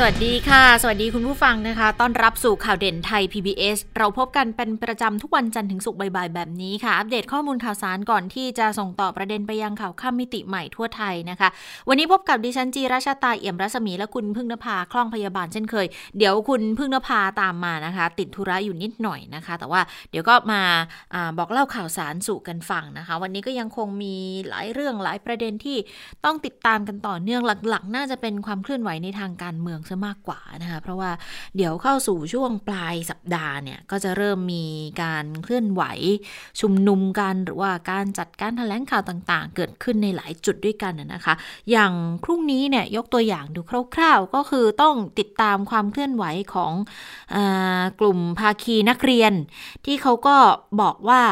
สวัสดีค่ะ สวัสดีคุณผู้ฟังนะคะ ต้อนรับสู่ข่าวเด่นไทย PBS เราพบกันเป็นประจำทุกวันจันทร์ถึงศุกร์บ่ายๆ แบบนี้ค่ะ อัปเดตข้อมูลข่าวสารก่อนที่จะส่งต่อประเด็นไปยังข่าวข้ามมิติใหม่ทั่วไทยนะคะ วันนี้พบกับดิฉันจีราชาตาเอี่ยมรัศมีและคุณพึ่งนภาคล่องพยาบาลเช่นเคย เดี๋ยวคุณพึ่งนภาตามมานะคะ ติดธุระอยู่นิดหน่อยนะคะ แต่ว่าเดี๋ยวก็มาอาบอกเล่าข่าวสารสู่กันฟังนะคะ วันนี้ก็ยังคงมีหลายเรื่องหลายประเด็นที่ต้องติดตามกันต่อเนื่องหลักๆ น่าจะเป็นความเคลื่อนไหวในทางการเมืองซะมากกว่านะคะเพราะว่าเดี๋ยวเข้าสู่ช่วงปลายสัปดาห์เนี่ย ก็จะเริ่มมีการเคลื่อนไหวชุมนุมกันหรือว่าการจัดการแถลงข่าวต่างๆ เกิดขึ้นในหลายจุดด้วยกันนะคะ อย่างพรุ่งนี้เนี่ยยกตัวอย่างดูคร่าวๆ ก็คือต้องติดตามความเคลื่อนไหวของอกลุ่มภาคีนักเรียน ที่เขาก็บอกว่า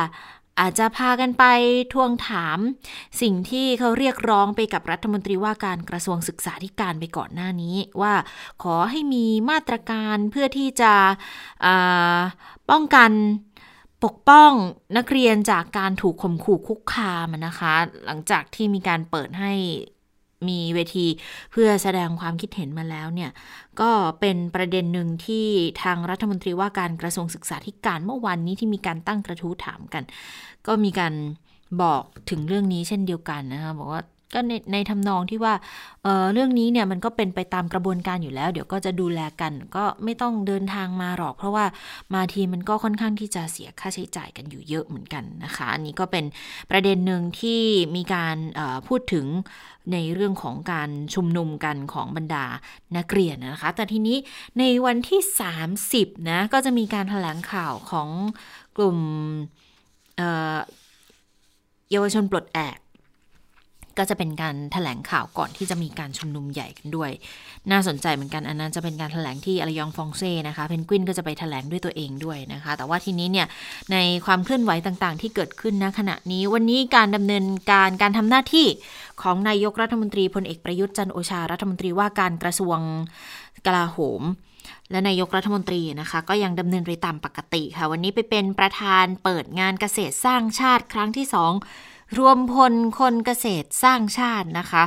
อาจจะพากันไปทวงถามสิ่งที่เขาเรียกร้องไปกับรัฐมนตรีว่าการกระทรวงศึกษาธิการไปก่อนหน้านี้ ว่าขอให้มีมาตรการเพื่อที่จะป้องกันปกป้องนักเรียนจากการถูกข่มขู่คุกคามนะคะ หลังจากที่มีการเปิดให้ มีเวทีเพื่อแสดงความคิดเห็นมาแล้วเนี่ยก็เป็นประเด็นหนึ่งที่ทางรัฐมนตรีว่าการกระทรวงศึกษาธิการเมื่อวันนี้ที่มีการตั้งกระทู้ถามกัน ก็มีการบอกถึงเรื่องนี้เช่นเดียวกันนะคะบอกว่า ก็ในในทำนองที่ว่าเเรื่องนี้เนี่ยมันก็เป็นไปตามกระบวนการอยู่แล้ว เดี๋ยวก็จะดูแลกัน ก็ไม่ต้องเดินทางมาหรอก เพราะว่ามาทีมันก็ค่อนข้างที่จะเสียค่าใช้จ่ายกันอยู่เยอะเหมือนกันนะคะ อันนี้ก็เป็นประเด็นหนึ่งที่มีการพูดถึงในเรื่องของการชุมนุมกันของบรรดานักเรียนนะคะ แต่ทีนี้ในวันที่ 30นะก็จะมีการถแถลงข่าวของกลุ่มเยาวชนปลดแอก ก็จะเป็นการถแถลงข่าวก่อนที่จะมีการชุมนุมใหญ่กันด้วย น่าสนใจเหมือนกันอันนั้นจะเป็นการถแถลงที่อารยองฟองเซ่นะคะเพนกวินก็จะไปถแถลงด้วยตัวเองด้วยนะคะ แต่ว่าทีนี้เนี่ยในความเคลื่อนไหวต่างๆ ที่เกิดขึ้นณขณะนี้วันนี้การดำเนินการการทำหน้าที่ของนายกรัฐมนตรีพลเอกประยุทธ์จันโอชารัฐมนตรีว่าการกระทรวงกลาโหม และนายกรัฐมนตรีนะคะ ก็ยังดำเนินไปตามปกติค่ะ วันนี้ไปเป็นประธานเปิดงานเกษตรสร้างชาติครั้งที่สอง รวมพลคนเกษตรสร้างชาตินะคะ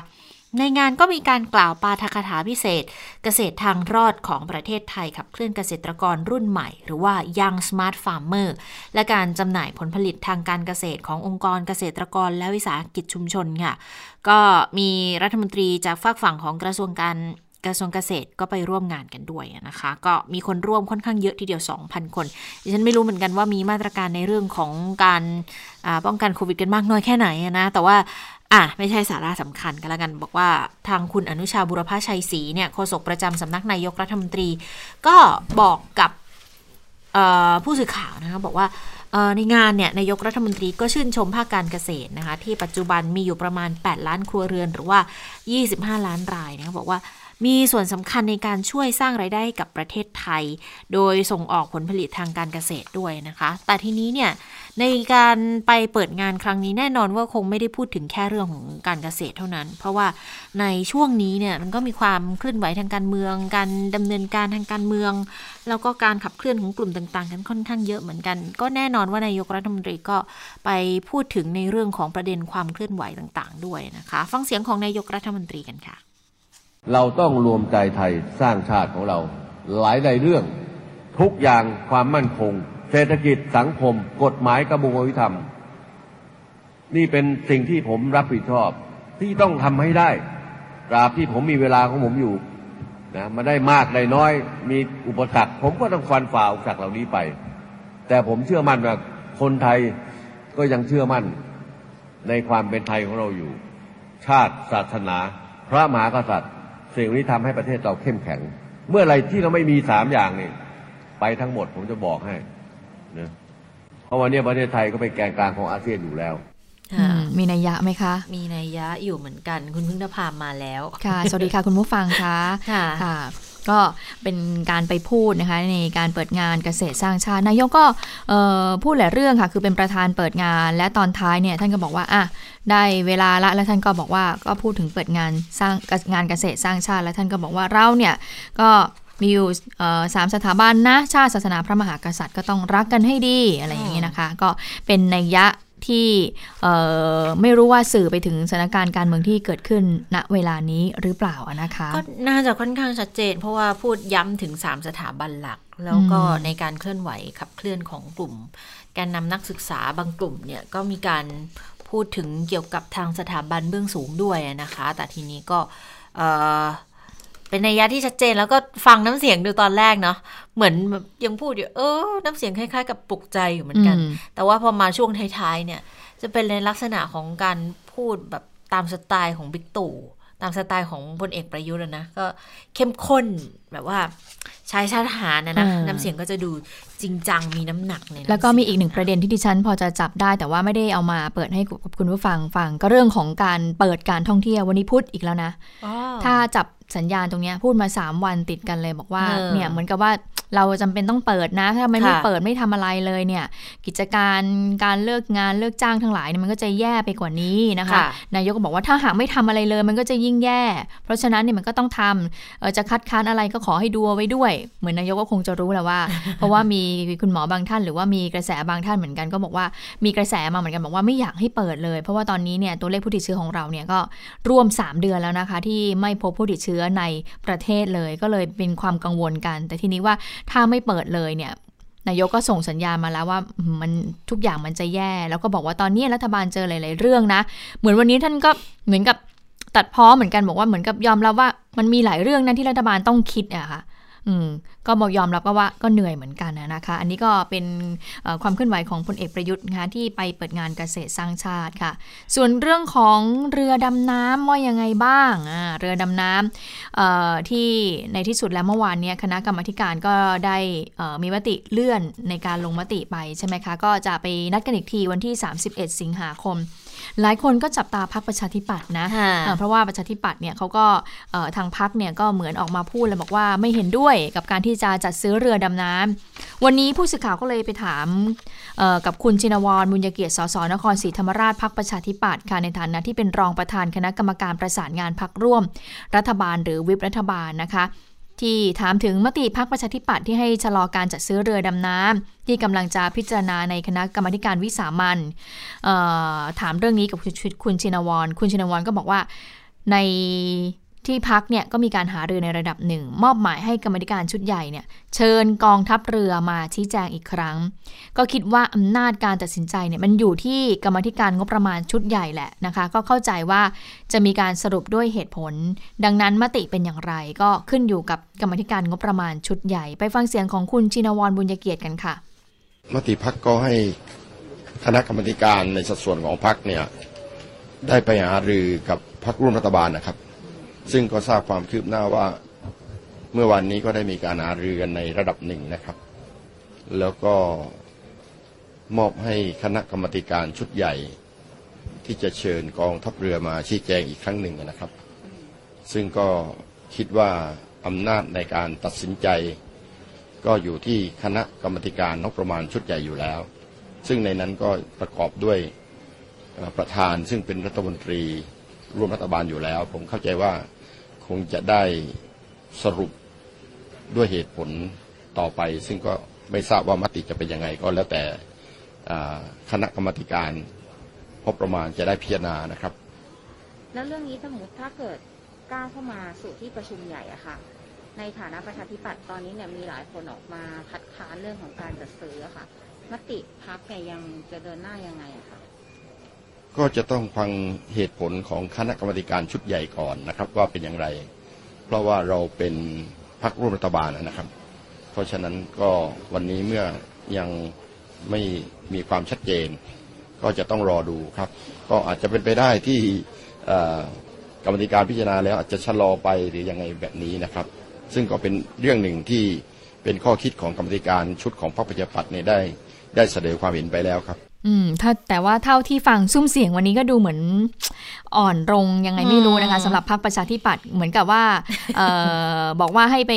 ในงานก็มีการกล่าวปาฐกถาพิเศษ เกษตรทางรอดของประเทศไทยขับเคลื่อนเกษตรกรรุ่นใหม่ หรือว่า Young Smart Farmer และการจำหน่ายผลผลิตทางการเกษตรขององค์กรเกษตรกรและวิสาหกิจชุมชนค่ะ ก็มีรัฐมนตรีจากฝากฝั่งของกระทรวงการ กระทรวงเกษตรก็ไปร่วมงานกันด้วยนะคะ ก็มีคนร่วมค่อนข้างเยอะทีเดียว 2,000 คนดิฉันไม่รู้เหมือนกันว่ามีมาตรการในเรื่องของการป้องกันโควิดกันมากน้อยแค่ไหนนะ แต่ว่าอะไม่ใช่สาระสำคัญกันแล้วกัน บอกว่าทางคุณอนุชาบุรพชัยศรีเนี่ยโฆษกประจำสำนักนายกรัฐมนตรี ก็บอกกับผู้สื่อข่าวนะคะบอกว่าในงานเนี่ยนายกรัฐมนตรีก็ชื่นชมภาคการเกษตรนะคะที่ปัจจุบันมีอยู่ประมาณ 8 ล้านครัวเรือนหรือว่า 25 ล้านรายนะบอกว่า มีส่วนสำคัญในการช่วยสร้างไรายได้กับประเทศไทย โดยส่งออกผลผลิตทางการเกษตรด้วยนะคะ แต่ทีนี้เนี่ยในการไปเปิดงานครั้งนี้แน่นอนว่าคงไม่ได้พูดถึงแค่เรื่องของการเกษตรเท่านั้น เพราะว่าในช่วงนี้เนี่ยมันก็มีความเคลื่อนไหวทางการเมือง การดำเนินการทางการเมือง แล้วก็การขับเคลื่อนของกลุ่มต่างๆ กันค่อนข้างเยอะเหมือนกัน ก็แน่นอนว่านายกรัฐมนตรีก็ไปพูดถึงในเรื่องของประเด็นความเคลื่อนไหวต่างๆ ด้วยนะคะ ฟังเสียงของนายกรัฐมนตรีกันค่ะ เราต้องรวมใจไทยสร้างชาติของเรา หลายใดเรื่อง ทุกอย่างความมั่นคง เศรษฐกิจสังคม กฎหมายกระบวนการธรรม นี่เป็นสิ่งที่ผมรับผิดชอบ ที่ต้องทำให้ได้ตราบที่ผมมีเวลาของผมอยู่นะมาได้มากได้น้อย มีอุปสรรค ผมก็ต้องฟันฝ่าอุปสรรคเหล่านี้ไป แต่ผมเชื่อมั่นว่าคนไทยก็ยังเชื่อมั่นในความเป็นไทยของเราอยู่ ชาติศาสนา พระมหากษัตริย์ สิ่งนี้ทำให้ประเทศเราเข้มแข็ง เมื่อไรที่เราไม่มีสามอย่างนี่ไปทั้งหมดผมจะบอกให้นะเพราะวันนี้ประเทศไทยก็เป็นแกนกลางของอาเซียนอยู่แล้วมีนัยยะไหมคะ มีนัยยะอยู่เหมือนกัน คุณพึ่งนภามาแล้ว ค่ะ สวัสดีค่ะคุณผู้ฟังคะค่ะค่ะ ก็เป็นการไปพูดนะคะในการเปิดงานเกษตรสร้างชาตินายกก็พูดหลายเรื่องค่ะ คือเป็นประธานเปิดงานและตอนท้ายเนี่ยท่านก็บอกว่าอะได้เวลาละแล้วท่านก็บอกว่าก็พูดถึงเปิดงานสร้างงานเกษตรสร้างชาติ แล้วท่านก็บอกว่าเราเนี่ยก็มีอยู่สามสถาบันนะชาติศาสนาพระมหากษัตริย์ก็ต้องรักกันให้ดีอะไรอย่างนี้นะคะ ก็เป็นนัยยะ ที่ไม่รู้ว่าสื่อไปถึงสถานการณ์การเมืองที่เกิดขึ้นณเวลานี้หรือเปล่านะคะ ก็น่าจะค่อนข้างชัดเจน เพราะว่าพูดย้ำถึง 3 สถาบันหลัก แล้วก็ในการเคลื่อนไหวขับเคลื่อนของกลุ่ม แกนนำนักศึกษาบางกลุ่มเนี่ยก็มีการพูดถึงเกี่ยวกับทางสถาบันเบื้องสูงด้วยนะคะ แต่ทีนี้ก็ เป็นนัยยะที่ชัดเจนแล้วก็ฟังน้ำเสียงดูตอนแรกเนาะเหมือนยังพูดอยู่เออ น้ำเสียงคล้ายๆ กับปลุกใจอยู่เหมือนกัน แต่ว่าพอมาช่วงท้ายๆเนี่ย จะเป็นในลักษณะของการพูดแบบตามสไตล์ของบิ๊กตู่ตามสไตล์ของพลเอกประยุทธ์นะก็เข้มข้น แบบว่าชายชาติทหารนะนะน้ำเสียงก็จะดูจริงจังมีน้ำหนักในแล้วก็มีอีกหนึ่งประเด็นที่ดิฉันพอจะจับได้แต่ว่าไม่ได้เอามาเปิดให้กับคุณผู้ฟังฟังก็เรื่องของการเปิดการท่องเที่ยววันนี้พูดอีกแล้วนะถ้าจับสัญญาณตรงนี้พูดมา 3 วันติดกันเลยบอกว่าเนี่ยเหมือนกับว่าเราจำเป็นต้องเปิดนะ ถ้าไม่ไม่เปิดไม่ทำอะไรเลยเนี่ย กิจการการเลิกงานเลิกจ้างทั้งหลายเนี่ยมันก็จะแย่ไปกว่านี้นะคะ นายกก็บอกว่าถ้าหากไม่ทำอะไรเลย มันก็จะยิ่งแย่ เพราะฉะนั้นเนี่ยมันก็ต้องทำจะคัดค้านอะไรก็ขอให้ดูไว้ด้วย เหมือนนายกก็คงจะรู้แหละว่า เพราะว่ามีคุณหมอบางท่านหรือว่ามีกระแสบางท่านเหมือนกันก็บอกว่ามีกระแสมาเหมือนกันบอกว่าไม่อยากให้เปิดเลย เพราะว่าตอนนี้เนี่ยตัวเลขผู้ติดเชื้อของเราเนี่ยก็ร่วม 3 เดือนแล้วนะคะ ที่ไม่พบผู้ติดเชื้อในประเทศเลย ก็เลยเป็นความกังวลกัน แต่ทีนี้ว่าถ้าไม่เปิดเลยเนี่ยนายกก็ส่งสัญญาณมาแล้วว่ามันทุกอย่างมันจะแย่ แล้วก็บอกว่าตอนนี้รัฐบาลเจอหลาย ๆ เรื่องนะ เหมือนวันนี้ท่านก็เหมือนกับ ตัดพ้อเหมือนกันบอกว่าเหมือนกับยอมรับว่ามันมีหลายเรื่องนั้นที่รัฐบาลต้องคิดอะค่ะอืมก็บอกยอมรับก็ว่าก็เหนื่อยเหมือนกันนะคะ อันนี้ก็เป็นความเคลื่อนไหวของพลเอกประยุทธ์นะคะที่ไปเปิดงานเกษตรสร้างชาติค่ะ ส่วนเรื่องของเรือดำน้ำว่ายังไงบ้างเรือดำน้ำที่ในที่สุดแล้วเมื่อวานนี้คณะกรรมการก็ได้มีมติเลื่อนในการลงมติไปใช่ไหมคะ ก็จะไปนัดกันอีกทีวันที่ 31 สิงหาคม หลายคนก็จับตาพักประชาธิปัตย์นะเพราะว่าประชาธิปัตย์เนี่ยเขาก็ทางพักเนี่ยก็เหมือนออกมาพูดเลยบอกว่าไม่เห็นด้วยกับการที่จะจัดซื้อเรือดำน้ำวันนี้ผู้สื่อข่าวก็เลยไปถามกับคุณชินวรบุญเกียรติสสนครศรีธรรมราชพักประชาธิปัตย์ค่ะในฐานะที่เป็นรองประธานคณะกรรมการประสานงานพักร่วม รัฐบาลหรือวิปรัฐบาลนะคะ ที่ถามถึงมติพักประชาธิปัตย์ที่ให้ชะลอการจัดซื้อเรือดำน้ำที่กำลังจะพิจารณาในคณะกรรมการวิสามันถามเรื่องนี้กับคุณชินวร คุณชินวรก็บอกว่าใน ที่พักเนี่ยก็มีการหารือในระดับหนึ่ง มอบหมายให้กรรมธิการชุดใหญ่เนี่ยเชิญกองทัพเรือมาชี้แจงอีกครั้ง ก็คิดว่าอำนาจการตัดสินใจเนี่ยมันอยู่ที่กรรมธิการงบประมาณชุดใหญ่แหละนะคะ ก็เข้าใจว่าจะมีการสรุปด้วยเหตุผล ดังนั้นมติเป็นอย่างไรก็ขึ้นอยู่กับกรรมธิการงบประมาณชุดใหญ่ ไปฟังเสียงของคุณชินวรบุญยเกียรติกันค่ะ มติพักก็ให้คณะกรรมการในสัดส่วนของพักเนี่ยได้ไปหารือกับพักร่วมรัฐบาลนะครับ ซึ่งก็ทราบความคืบหน้าว่าเมื่อวันนี้ก็ได้มีการหารือกันในระดับหนึ่งนะครับ แล้วก็มอบให้คณะกรรมการชุดใหญ่ ที่จะเชิญกองทัพเรือมาชี้แจงอีกครั้งหนึ่งนะครับ ซึ่งก็คิดว่าอำนาจในการตัดสินใจ ก็อยู่ที่คณะกรรมการนกประมาณชุดใหญ่อยู่แล้ว ซึ่งในนั้นก็ประกอบด้วยประธานซึ่งเป็นรัฐมนตรีร่วมรัฐบาลอยู่แล้ว ผมเข้าใจว่า คงจะได้สรุปด้วยเหตุผลต่อไป ซึ่งก็ไม่ทราบว่ามติจะเป็นยังไงก็แล้วแต่คณะกรรมการพบประมาณจะได้พิจารณานะครับ แล้วเรื่องนี้สมมติถ้าเกิดก้าวเข้ามาสู่ที่ประชุมใหญ่อะค่ะ ในฐานะประชาธิปัตย์ตอนนี้เนี่ยมีหลายคนออกมาคัดค้านเรื่องของการจัดซื้อค่ะมติพักเนี่ยยังจะเดินหน้ายังไงอะคะ ก็จะต้องฟังเหตุผลของคณะกรรมการชุดใหญ่ก่อนนะครับ ว่าเป็นอย่างไร เพราะว่าเราเป็นพรรคร่วมรัฐบาลนะครับ เพราะฉะนั้นก็วันนี้เมื่อยังไม่มีความชัดเจน ก็จะต้องรอดูครับ ก็อาจจะเป็นไปได้ที่กรรมการพิจารณาแล้วอาจจะชะลอไปหรือยังไงแบบนี้นะครับ ซึ่งก็เป็นเรื่องหนึ่งที่เป็นข้อคิดของกรรมการชุดของพรรคประชาธิปัตย์เนี่ยได้ได้แสดงความเห็นไปแล้วครับ อืมถ้าแต่ว่าเท่าที่ฟังซุ้มเสียงวันนี้ก็ดูเหมือนอ่อนลงยังไงไม่รู้นะคะสำหรับพรรคประชาธิปัตย์เหมือนกับว่าออบอกว่าให้ไป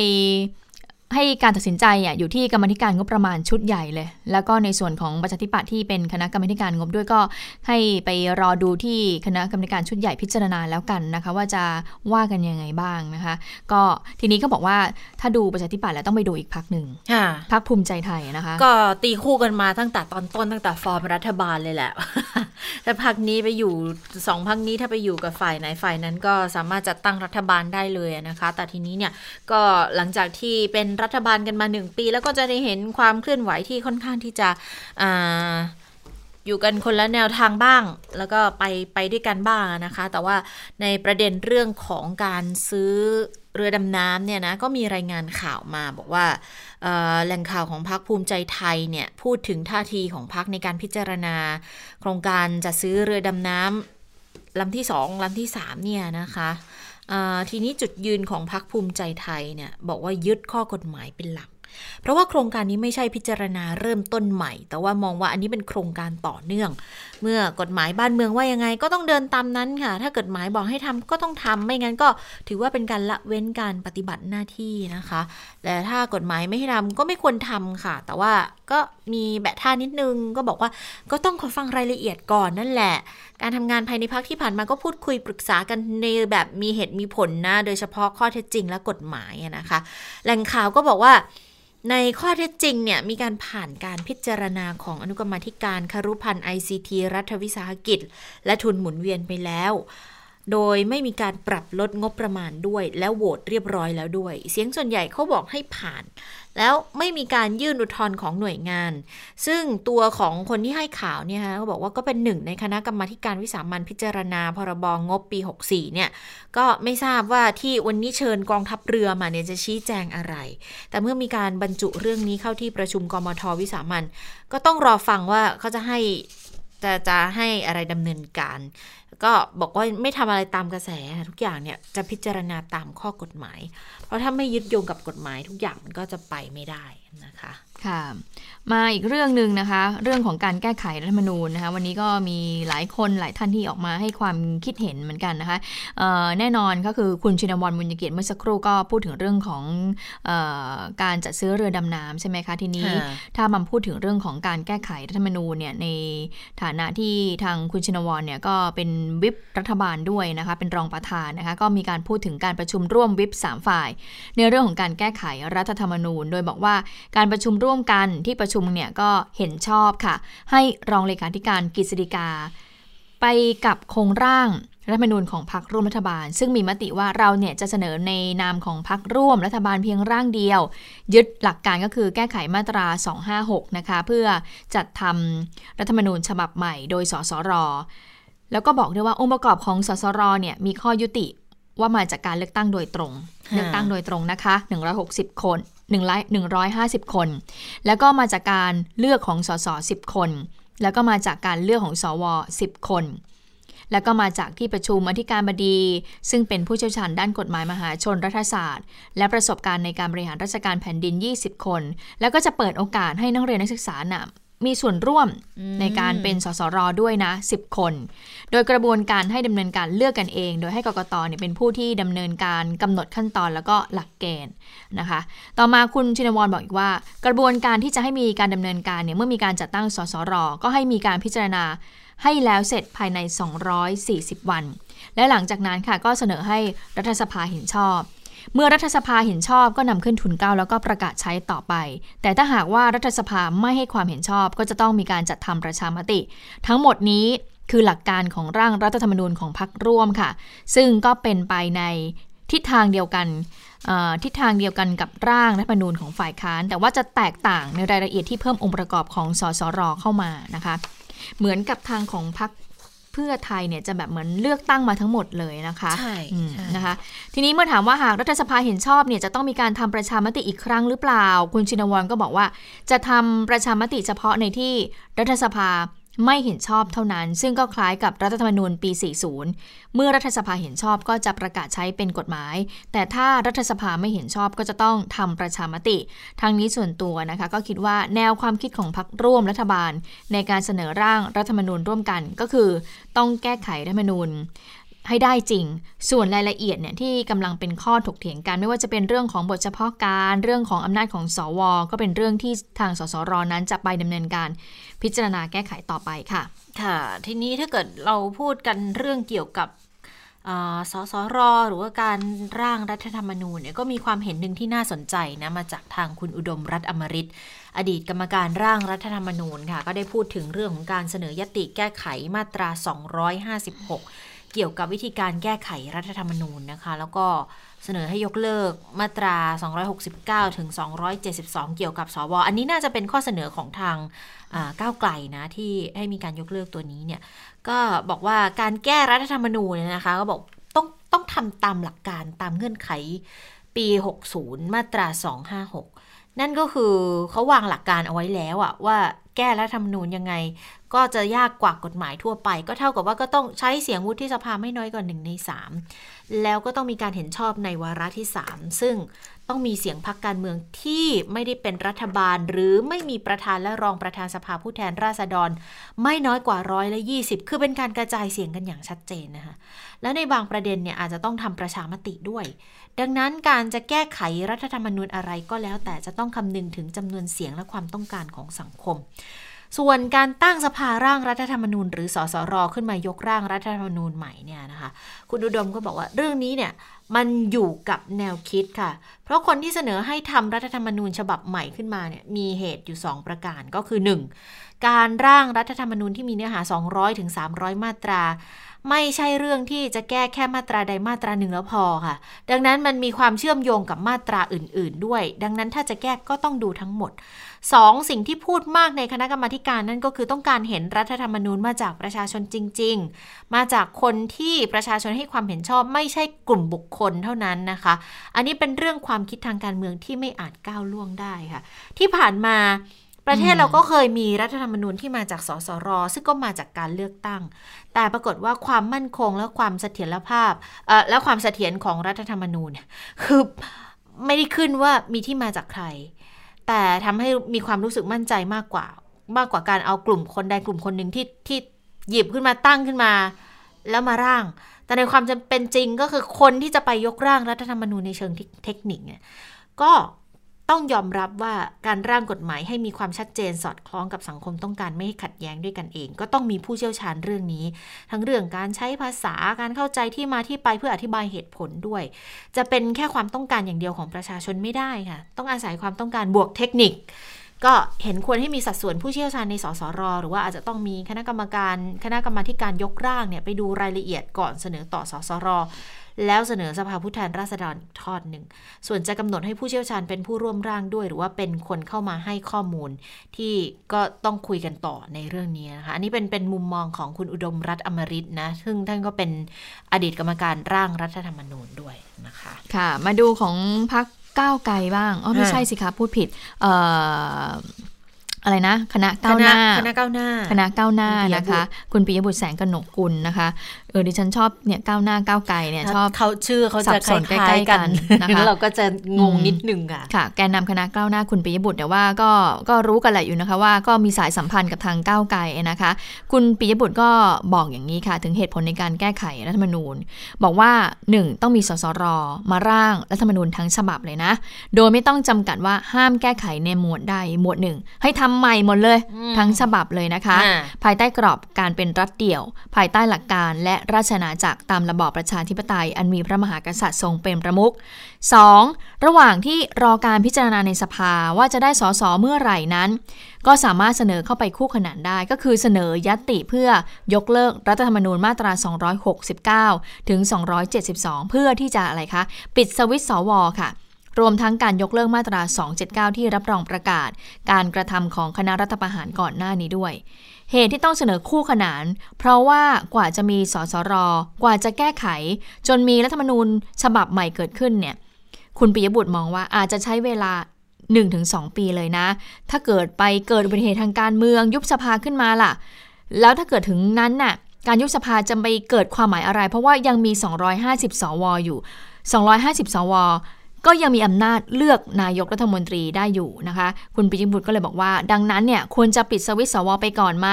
ให้การตัดสินใจอะอยู่ที่กรรมธิการงบประมาณชุดใหญ่เลย แล้วก็ในส่วนของประชาธิปัตย์ที่เป็นคณะกรรมการงบด้วยก็ให้ไปรอดูที่คณะกรรมการชุดใหญ่พิจารณาแล้วกันนะคะ ว่าจะว่ากันยังไงบ้างนะคะ ก็ทีนี้ก็บอกว่าถ้าดูประชาธิปัตย์แล้วต้องไปดูอีกพักหนึ่งพักภูมิใจไทยนะคะ ก็ตีคู่กันมาตั้งแต่ตอนต้นตั้งแต่ฟอร์มรัฐบาลเลยแหละแต่พักนี้ไปอยู่สองพักนี้ถ้าไปอยู่กับฝ่ายไหนฝ่ายนั้นก็สามารถจัดตั้งรัฐบาลได้เลยนะคะ แต่ทีนี้เนี่ยก็หลังจากที่เป็นรัฐบาลกันมาหนึ่งปี แล้วก็จะได้เห็นความเคลื่อนไหวที่ค่อนข้างที่จะออยู่กันคนละแนวทางบ้าง แล้วก็ไปไปด้วยกันบ้างนะคะ แต่ว่าในประเด็นเรื่องของการซื้อเรือดำน้ำเนี่ยนะก็มีรายงานข่าวมาบอกว่าแหล่งข่าวของพรรคภูมิใจไทยเนี่ยพูดถึงท่าทีของพรรคในการพิจารณา โครงการจะซื้อเรือดำน้ำลำที่สองลำที่สามเนี่ยนะคะ ทีนี้จุดยืนของพรรคภูมิใจไทยเนี่ยบอกว่ายึดข้อกฎหมายเป็นหลัก เพราะว่าโครงการนี้ไม่ใช่พิจารณาเริ่มต้นใหม่ แต่ว่ามองว่าอันนี้เป็นโครงการต่อเนื่อง เมื่อกฎหมายบ้านเมืองว่ายังไง ก็ต้องเดินตามนั้นค่ะ ถ้ากฎหมายบอกให้ทำก็ต้องทำไม่งั้นก็ถือว่าเป็นการละเว้นการปฏิบัติหน้าที่นะคะ แต่ถ้ากฎหมายไม่ให้ทำก็ไม่ควรทำค่ะ แต่ว่าก็มีแบะท่านิดนึงก็บอกว่าก็ต้องขอฟังรายละเอียดก่อนนั่นแหละ การทำงานภายในพักที่ผ่านมาก็พูดคุยปรึกษากันในแบบมีเหตุมีผลนะ โดยเฉพาะข้อเท็จจริงและกฎหมายนะคะ แหล่งข่าวก็บอกว่า ในข้อเท็จจริงเนี่ยมีการผ่านการพิจารณาของอนุกรรมธิการคารุพันธ์ ICT รัฐวิสาหกิจ และทุนหมุนเวียนไปแล้ว โดยไม่มีการปรับลดงบประมาณด้วย แล้วโหวตเรียบร้อยแล้วด้วย เสียงส่วนใหญ่เขาบอกให้ผ่าน แล้วไม่มีการยื่นอุทธรณ์ของหน่วยงาน ซึ่งตัวของคนที่ให้ข่าวเนี่ยฮะเขาบอกว่าก็เป็นหนึ่งในคณะกรรมาการวิสามันพิจารณา พรบงบปี 64 เนี่ย ก็ไม่ทราบว่าที่วันนี้เชิญกองทัพเรือมาเนี่ยจะชี้แจงอะไร แต่เมื่อมีการบรรจุเรื่องนี้เข้าที่ประชุมกมทวิสามันก็ต้องรอฟังว่าเขาจะให้จะจะให้อะไรดำเนินการ ก็บอกว่าไม่ทำอะไรตามกระแสทุกอย่างเนี่ยจะพิจารณาตามข้อกฎหมาย เพราะถ้าไม่ยึดโยงกับกฎหมายทุกอย่างมันก็จะไปไม่ได้ นะคะค่ะมาอีกเรื่องหนึ่งนะคะ เรื่องของการแก้ไขรัฐธรรมนูญนะคะ วันนี้ก็มีหลายคนหลายท่านที่ออกมาให้ความคิดเห็นเหมือนกันนะคะแน่นอนก็คือคุณชินวรบุญเกียรติเมื่อสักครู่ก็พูดถึงเรื่องของอการจัดซื้อเรือดำน้ำใช่ไหมคะทีนี้ ถ้ามาพูดถึงเรื่องของการแก้ไขรัฐธรรมนูญเนี่ยในฐานะที่ทางคุณชินวรเนี่ยก็เป็นวิปรัฐบาลด้วยนะคะเป็นรองประธานนะคะก็มีการพูดถึงการประชุมร่วมวิป3ฝ่าย ในเรื่องของการแก้ไขรัฐธรรมนูญ โดยบอกว่าการประชุมร่วมกันที่ประชุมเนี่ยก็เห็นชอบค่ะ ให้รองเลขาธิการกฤษฎิกา ไปกับโครงร่างรัฐมนูญของพรรคร่วมรัฐบาล ซึ่งมีมติว่าเราเนี่ยจะเสนอในนามของพรรคร่วมรัฐบาลเพียงร่างเดียว ยึดหลักการก็คือแก้ไขมาตรา 256 นะคะ เพื่อจัดทำรัฐมนูญฉบับใหม่โดยสสร แล้วก็บอกด้วยว่าองค์ประกอบของสสรเนี่ยมีข้อยุติว่ามาจากการเลือกตั้งโดยตรง เลือกตั้งโดยตรงนะคะ 160 คน1ร้อย 150 คน แล้วก็มาจากการเลือกของสส10 คน แล้วก็มาจากการเลือกของสว 10 คน แล้วก็มาจากที่ประชุมอธิการบดี ซึ่งเป็นผู้เชี่ยวชาญด้านกฎหมายมหาชนรัฐศาสตร์ และประสบการณ์ในการบริหารราชการแผ่นดิน 20 คน แล้วก็จะเปิดโอกาสให้นักเรียนนักศึกษาน มีส่วนร่วมในการเป็นสสรด้วยนะ 10 คน โดยกระบวนการให้ดำเนินการเลือกกันเอง โดยให้กกตเนี่ยเป็นผู้ที่ดำเนินการกำหนดขั้นตอนแล้วก็หลักเกณฑ์นะคะ ต่อมาคุณชินวรบอกอีกว่า กระบวนการที่จะให้มีการดำเนินการเนี่ยเมื่อมีการจัดตั้งสสรก็ให้มีการพิจารณาให้แล้วเสร็จภายใน 240 วัน และหลังจากนั้นค่ะก็เสนอให้รัฐสภาเห็นชอบ เมื่อรัฐสภาเห็นชอบก็นำขึ้นทุนเก้าแล้วก็ประกาศใช้ต่อไป แต่ถ้าหากว่ารัฐสภาไม่ให้ความเห็นชอบ ก็จะต้องมีการจัดทำประชามติ ทั้งหมดนี้คือหลักการของร่างรัฐธรรมนูญของพรรคร่วมค่ะ ซึ่งก็เป็นไปในทิศทางเดียวกันทิศทางเดียวกันกับร่างรัฐธรรมนูญของฝ่ายค้าน แต่ว่าจะแตกต่างในรายละเอียดที่เพิ่มองค์ประกอบของสสรเข้ามานะคะ เหมือนกับทางของพรรค เพื่อไทยเนี่ยจะแบบเหมือนเลือกตั้งมาทั้งหมดเลยนะคะใช่นะคะ ทีนี้เมื่อถามว่าหากรัฐสภาเห็นชอบเนี่ยจะต้องมีการทำประชามติอีกครั้งหรือเปล่า คุณชินวรก็บอกว่า จะทำประชามติเฉพาะในที่รัฐสภา ไม่เห็นชอบเท่านั้น ซึ่งก็คล้ายกับรัฐธรรมนูญปี 40 เมื่อรัฐสภาเห็นชอบก็จะประกาศใช้เป็นกฎหมาย แต่ถ้ารัฐสภาไม่เห็นชอบก็จะต้องทำประชามติ ทั้งนี้ส่วนตัวนะคะก็คิดว่าแนวความคิดของพรรคร่วมรัฐบาล ในการเสนอร่างรัฐธรรมนูญร่วมกันก็คือ ต้องแก้ไขรัฐธรรมนูญ ให้ได้จริง ส่วนรายละเอียดเนี่ยที่กำลังเป็นข้อถกเถียงกัน ไม่ว่าจะเป็นเรื่องของบทเฉพาะการ เรื่องของอำนาจของสว ก็เป็นเรื่องที่ทางสสรนั้นจะไปดำเนินการ พิจารณาแก้ไขต่อไปค่ะ ค่ะ ทีนี้ถ้าเกิดเราพูดกันเรื่องเกี่ยวกับสสรหรือว่าการร่างรัฐธรรมนูญเนี่ยก็มีความเห็นหนึ่งที่น่าสนใจนะมาจากทางคุณอุดมรัฐอมริตอดีตกรรมการร่างรัฐธรรมนูญค่ะ ก็ได้พูดถึงเรื่องของการเสนอยติแก้ไขมาตรา 256 เกี่ยวกับวิธีการแก้ไขรัฐธรรมนูญนะคะ แล้วก็เสนอให้ยกเลิกมาตรา 269 ถึง 272 เกี่ยวกับสวอันนี้น่าจะเป็นข้อเสนอของทางก้าวไกลนะที่ให้มีการยกเลิกตัวนี้เนี่ยก็บอกว่าการแก้รัฐธรรมนูญนะคะ ก็บอกต้องต้องทำตามหลักการตามเงื่อนไขปี 60 มาตรา 256 นั่นก็คือเขาวางหลักการเอาไว้แล้วอะว่าแก้รัฐธรรมนูญยังไง ก็จะยากกว่ากฎหมายทั่วไป ก็เท่ากับว่าก็ต้องใช้เสียงวุฒิสภาไม่น้อยกว่าหนึ่งในสามแล้วก็ต้องมีการเห็นชอบในวาระที่3ซึ่งต้องมีเสียงพักการเมืองที่ไม่ได้เป็นรัฐบาล หรือไม่มีประธานและรองประธานสภาผู้แทนราษฎร ไม่น้อยกว่าร้อยละยี่สิบคือเป็นการกระจายเสียงกันอย่างชัดเจนนะคะแล้วในบางประเด็นเนี่ยอาจจะต้องทำประชามติด้วย ดังนั้นการจะแก้ไขรัฐธรรมนูญอะไรก็แล้ว แต่จะต้องคำนึงถึงจำนวนเสียงและความต้องการของสังคม ส่วนการตั้งสภาร่างรัฐธรรมนูญ หรือสสรขึ้นมายกร่างรัฐธรรมนูญใหม่เนี่ยนะคะ คุณอุดมก็บอกว่าเรื่องนี้เนี่ยมันอยู่กับแนวคิดค่ะ เพราะคนที่เสนอให้ทำรัฐธรรมนูญฉบับใหม่ขึ้นมาเนี่ยมีเหตุอยู่ 2 ประการก็คือ 1. การร่างรัฐธรรมนูญที่มีเนื้อหา 200ถึง300 มาตราไม่ใช่เรื่องที่จะแก้แค่มาตราใดมาตราหนึ่งแล้วพอค่ะ ดังนั้นมันมีความเชื่อมโยงกับมาตราอื่น ๆ ด้วย ดังนั้นถ้าจะแก้ก็ต้องดูทั้งหมด สองสิ่งที่พูดมากในคณะกรรมาการนั่นก็คือต้องการเห็นรัฐธรรมนูญมาจากประชาชนจริง ๆ มาจากคนที่ประชาชนให้ความเห็นชอบไม่ใช่กลุ่มบุคคลเท่านั้นนะคะ อันนี้เป็นเรื่องความคิดทางการเมืองที่ไม่อาจก้าวล่วงได้ค่ะ ที่ผ่านมาประเทศเราก็เคยมีรัฐธรรมนูญที่มาจากสสร ซึ่งก็มาจากการเลือกตั้ง แต่ปรากฏว่าความมั่นคงและความเสถียรภาพและความเสถียรของรัฐธรรมนูญ คือไม่ได้ขึ้นว่ามีที่มาจากใคร แต่ทำให้มีความรู้สึกมั่นใจมากกว่า มากกว่าการเอากลุ่มคนใดกลุ่มคนหนึ่งที่ที่หยิบขึ้นมาตั้งขึ้นมา แล้วมาร่าง แต่ในความจำเป็นจริงก็คือคนที่จะไปยกร่างรัฐธรรมนูญในเชิงเทคนิคเนี่ยก็ ต้องยอมรับว่าการร่างกฎหมายให้มีความชัดเจนสอดคล้องกับสังคมต้องการไม่ให้ขัดแย้งด้วยกันเอง ก็ต้องมีผู้เชี่ยวชาญเรื่องนี้ ทั้งเรื่องการใช้ภาษาการเข้าใจที่มาที่ไปเพื่ออธิบายเหตุผลด้วย จะเป็นแค่ความต้องการอย่างเดียวของประชาชนไม่ได้ค่ะ ต้องอาศัยความต้องการบวกเทคนิค ก็เห็นควรให้มีสัดส่วนผู้เชี่ยวชาญในสสรหรือว่าอาจจะต้องมีคณะกรรมการ คณะกรรมาการยกร่างเนี่ยไปดูรายละเอียดก่อนเสนอต่อสสร แล้วเสนอสภาผู้แทนราษฎรทอดหนึ่ง ส่วนจะกำหนดให้ผู้เชี่ยวชาญเป็นผู้ร่วมร่างด้วย หรือว่าเป็นคนเข้ามาให้ข้อมูล ที่ก็ต้องคุยกันต่อในเรื่องนี้นะคะ อันนี้เป็นเป็นมุมมองของคุณอุดมรัฐอมริตนะ ซึ่งท่านก็เป็นอดีตกรรมการร่างรัฐธรรมนูญด้วยนะคะ ค่ะ มาดูของพักก้าวไกลบ้างอ๋อไม่ใช่สิคะพูดผิด เอ่ออะไรนะ คณะก้าวหน้า คณะก้าวหน้า คณะก้าวหน้านะคะ คุณปิยบุตรแสงกนกกุลนะคะ เออดิฉันชอบเนี่ยก้าวหน้าก้าวไกลเนี่ยชอบเขาชื่อเขาจะคล้ายๆกันนะคะเราก็จะงงนิดนึงค่ะค่ะแกนนำคณะก้าวหน้าคุณปิยบุตรแต่ว่าก็ก็รู้กันแหละอยู่นะคะว่าก็มีสายสัมพันธ์กับทางก้าวไกลนะคะ คุณปิยบุตรก็บอกอย่างนี้ค่ะ ถึงเหตุผลในการแก้ไขรัฐธรรมนูญ บอกว่า 1. ต้องมีสสรมาร่างรัฐธรรมนูญทั้งฉบับเลยนะ โดยไม่ต้องจำกัดว่าห้ามแก้ไขในหมวดใดหมวดหนึ่ง ให้ทำใหม่หมดเลยทั้งฉบับเลยนะคะ ภายใต้กรอบการเป็นรัฐเดี่ยว ภายใต้หลักการและราชนาจักรตามระบอบประชาธิปไตย อันมีพระมหากษัตริย์ทรงเป็นประมุข 2. ระหว่างที่รอการพิจารณาในสภาว่าจะได้สสเมื่อไหร่นั้น ก็สามารถเสนอเข้าไปคู่ขนานได้ ก็คือเสนอยัตติเพื่อยกเลิกรัฐธรรมนูญมาตรา 269 ถึง 272 เพื่อที่จะอะไรคะ ปิดสวิตสวค่ะรวมทั้งการยกเลิกมาตรา 279 ที่รับรองประกาศ การกระทำของคณะรัฐประหารก่อนหน้านี้ด้วย เหตุที่ต้องเสนอคู่ขนาน เพราะว่ากว่าจะมีสสร กว่าจะแก้ไข จนมีรัฐธรรมนูญฉบับใหม่เกิดขึ้นเนี่ย คุณปิยบุตรมองว่าอาจจะใช้เวลา 1-2 ปีเลยนะ ถ้าเกิดไปเกิดอุบัติเหตุทางการเมืองยุบสภาขึ้นมาล่ะ แล้วถ้าเกิดถึงนั้นน่ะ การยุบสภาจะไปเกิดความหมายอะไร เพราะว่ายังมี 250 สวอยู่ 250 สว ก็ยังมีอำนาจเลือกนายกรัฐมนตรีได้อยู่นะคะ คุณปิยบุตรก็เลยบอกว่า ดังนั้นเนี่ยควรจะปิดสวิตสวไปก่อนไหม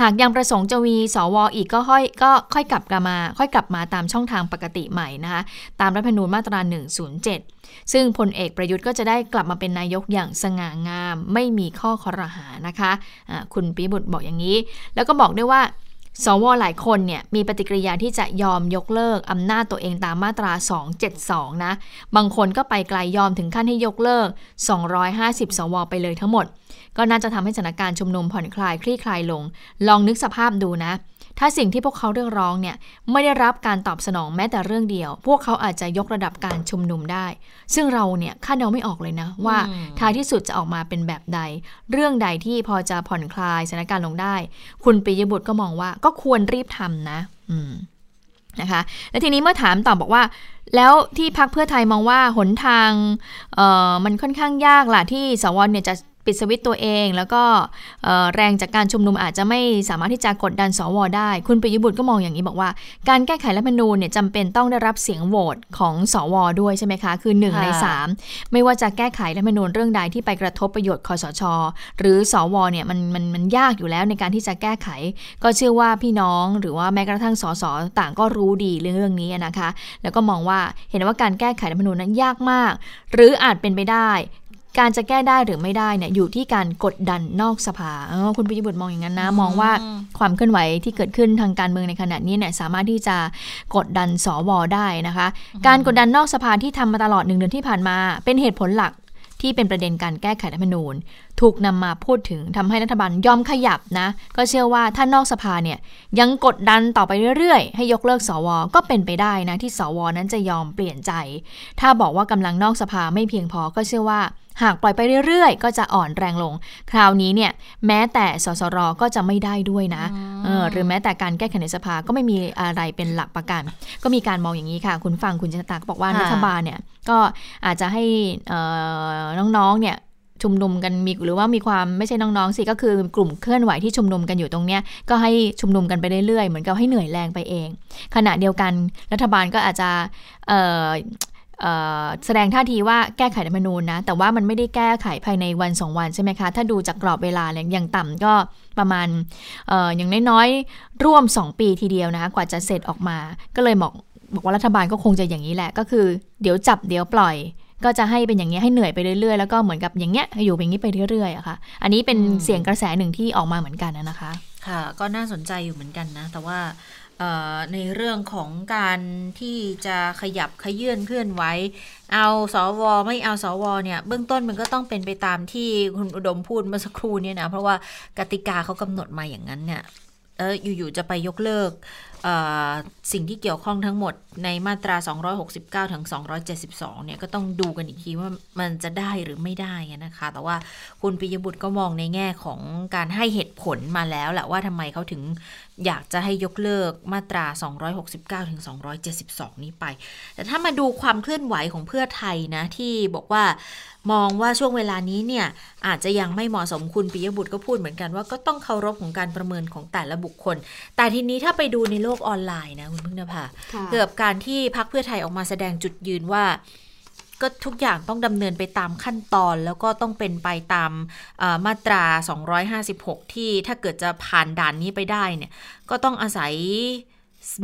หากยังประสงค์จะมีสวอีกก็ค่อยก็ค่อยกลับกลับมา ค่อยกลับมาตามช่องทางปกติใหม่นะคะ ตามรัฐธรรมนูญมาตรา 107 ซึ่งพลเอกประยุทธ์ก็จะได้กลับมาเป็นนายกอย่างสง่างาม ไม่มีข้อคอรหานะคะะคุณปิบุตรบอกอย่างนี้ แล้วก็บอกด้วยว่า สวหลายคนเนี่ยมีปฏิกิริยาที่จะยอมยกเลิกอำนาจตัวเองตามมาตรา 272 นะ บางคนก็ไปไกลยยอมถึงขั้นให้ยกเลิก 250 สวไปเลยทั้งหมด ก็น่าจะทำให้สถานการณ์ชุมนุมผ่อนคลายคลี่คลายลง ลองนึกสภาพดูนะ ถ้าสิ่งที่พวกเขาเรียกร้องเนี่ยไม่ได้รับการตอบสนองแม้แต่เรื่องเดียว พวกเขาอาจจะยกระดับการชุมนุมได้ ซึ่งเราเนี่ยคาดเดาไม่ออกเลยนะ ว่าท้ายที่สุดจะออกมาเป็นแบบใด เรื่องใดที่พอจะผ่อนคลายสถานการณ์ลงได้ คุณปิยบุตรก็มองว่าก็ควรรีบทำนะ อืมนะคะและทีนี้เมื่อถามตอบบอกว่า แล้วที่พักเพื่อไทยมองว่าหนทางเอ่อมันค่อนข้างยากล่ะที่สวเนี่ยจะ ปิดสวิตตัวเอง แล้วก็แรงจากการชุมนุมอาจจะไม่สามารถที่จะกดดันสวได้ คุณปิยบุตรก็มองอย่างนี้บอกว่า การแก้ไขรัฐมนูญเนี่ยจำเป็นต้องได้รับเสียงโหวตของสวด้วยใช่ไหมคะ คือ 1 ใน 3 ไม่ว่าจะแก้ไขรัฐมนูญเรื่องใดที่ไปกระทบประโยชน์คอสช หรือสวเนี่ยมันมันมันยากอยู่แล้วในการที่จะแก้ไข ก็เชื่อว่าพี่น้องหรือว่าแม้กระทั่งสสต่างก็รู้ดีเรื่องเรื่องนี้นะคะ แล้วก็มองว่าเห็นว่าการแก้ไขรัฐมนูญนั้นยากมาก หรืออาจเป็นไปได้ การจะแก้ได้หรือไม่ได้เนี่ยอยู่ที่การกดดันนอกสภาคุณปิยบุตรมองอย่างนั้นนะ มองว่าความเคลื่อนไหวที่เกิดขึ้นทางการเมืองในขณะนี้เนี่ยสามารถที่จะกดดันสวได้นะคะ การกดดันนอกสภาที่ทำมาตลอดหนึ่งเดือนที่ผ่านมา เป็นเหตุผลหลักที่เป็นประเด็นการแก้ไขรัฐธรรมนูญ ถูกนำมาพูดถึงทำให้รัฐบาลยอมขยับนะ ก็เชื่อว่าถ้านอกสภาเนี่ยยังกดดันต่อไปเรื่อยๆ ให้ยกเลิกสว ก็เป็นไปได้นะที่สวนั้นจะยอมเปลี่ยนใจ ถ้าบอกว่ากำลังนอกสภาไม่เพียงพอก็เชื่อว่า หากปล่อยไปเรื่อยๆ ก็จะอ่อนแรงลง คราวนี้เนี่ยแม้แต่สสรก็จะไม่ได้ด้วยนะออหรือแม้แต่การแก้ไขในสภาก็ไม่มีอะไรเป็นหลักประกัน ก็มีการมองอย่างนี้ค่ะ คุณฟังคุณจินตาก็บอกว่ารัฐบาลเนี่ยก็อาจจะให้น้องๆเนี่ยชุมนุมกันมีหรือว่ามีความไม่ใช่น้องๆสิก็คือกลุ่มเคลื่อนไหวที่ชุมนุมกันอยู่ตรงเนี้ยก็ให้ชุมนุมกันไปเรื่อยๆเหมือนกับให้เหนื่อยแรงไปเอง ขณะเดียวกันรัฐบาลก็อาจจะ แสดงท่าทีว่าแก้ไขรัฐมนูญนะ แต่ว่ามันไม่ได้แก้ไขภายในวันสองวันใช่ไหมคะ ถ้าดูจากกรอบเวลาเนี่ยอย่างต่ำก็ประมาณออย่างน้อยๆ ร่วม 2 ปีทีเดียวนะคะกว่าจะเสร็จออกมา ก็เลยบอกบอกว่ารัฐบาลก็คงจะอย่างนี้แหละ ก็คือ เดี๋ยวจับเดี๋ยวปล่อย ก็จะให้เป็นอย่างนี้ให้เหนื่อยไปเรื่อยๆ แล้วก็เหมือนกับอย่างเงี้ยอยู่อย่างนี้ไปเรื่อยๆอะค่ะ อันนี้เป็นเสียงกระแสหนึ่งที่ออกมาเหมือนกันนะคะ ค่ะ ก็น่าสนใจอยู่เหมือนกันนะ แต่ว่า ในเรื่องของการที่จะขยับขยื่นเคลื่อนไหวเอาสวไม่เอาสวเนี่ยเบื้องต้นมันก็ต้องเป็นไปตามที่คุณอุดมพูดเมื่อสักครู่เนี่ยนะเพราะว่ากติกาเขากำหนดมาอย่างนั้นเนี่ยเอออยู่ๆจะไปยกเลิกสิ่งที่เกี่ยวข้องทั้งหมดในมาตรา 269 ถึง 272 เนี่ยก็ต้องดูกันอีกทีว่ามันจะได้หรือไม่ได้นะคะ แต่ว่าคุณปิยบุตรก็มองในแง่ของการให้เหตุผลมาแล้วแหละว่าทำไมเขาถึง อยากจะให้ยกเลิกมาตรา 269 ถึง 272 นี้ไป แต่ถ้ามาดูความเคลื่อนไหวของเพื่อไทยนะ ที่บอกว่ามองว่าช่วงเวลานี้เนี่ย อาจจะยังไม่เหมาะสมคุณปิยบุตรก็พูดเหมือนกันว่าก็ต้องเคารพของการประเมินของแต่ละบุคคล แต่ทีนี้ถ้าไปดูในโลกออนไลน์นะคุณพึ่งนภาเกือบการที่พักเพื่อไทยออกมาแสดงจุดยืนว่า ก็ทุกอย่างต้องดำเนินไปตามขั้นตอน แล้วก็ต้องเป็นไปตามมาตรา 256 ที่ถ้าเกิดจะผ่านด่านนี้ไปได้เนี่ย ก็ต้องอาศัย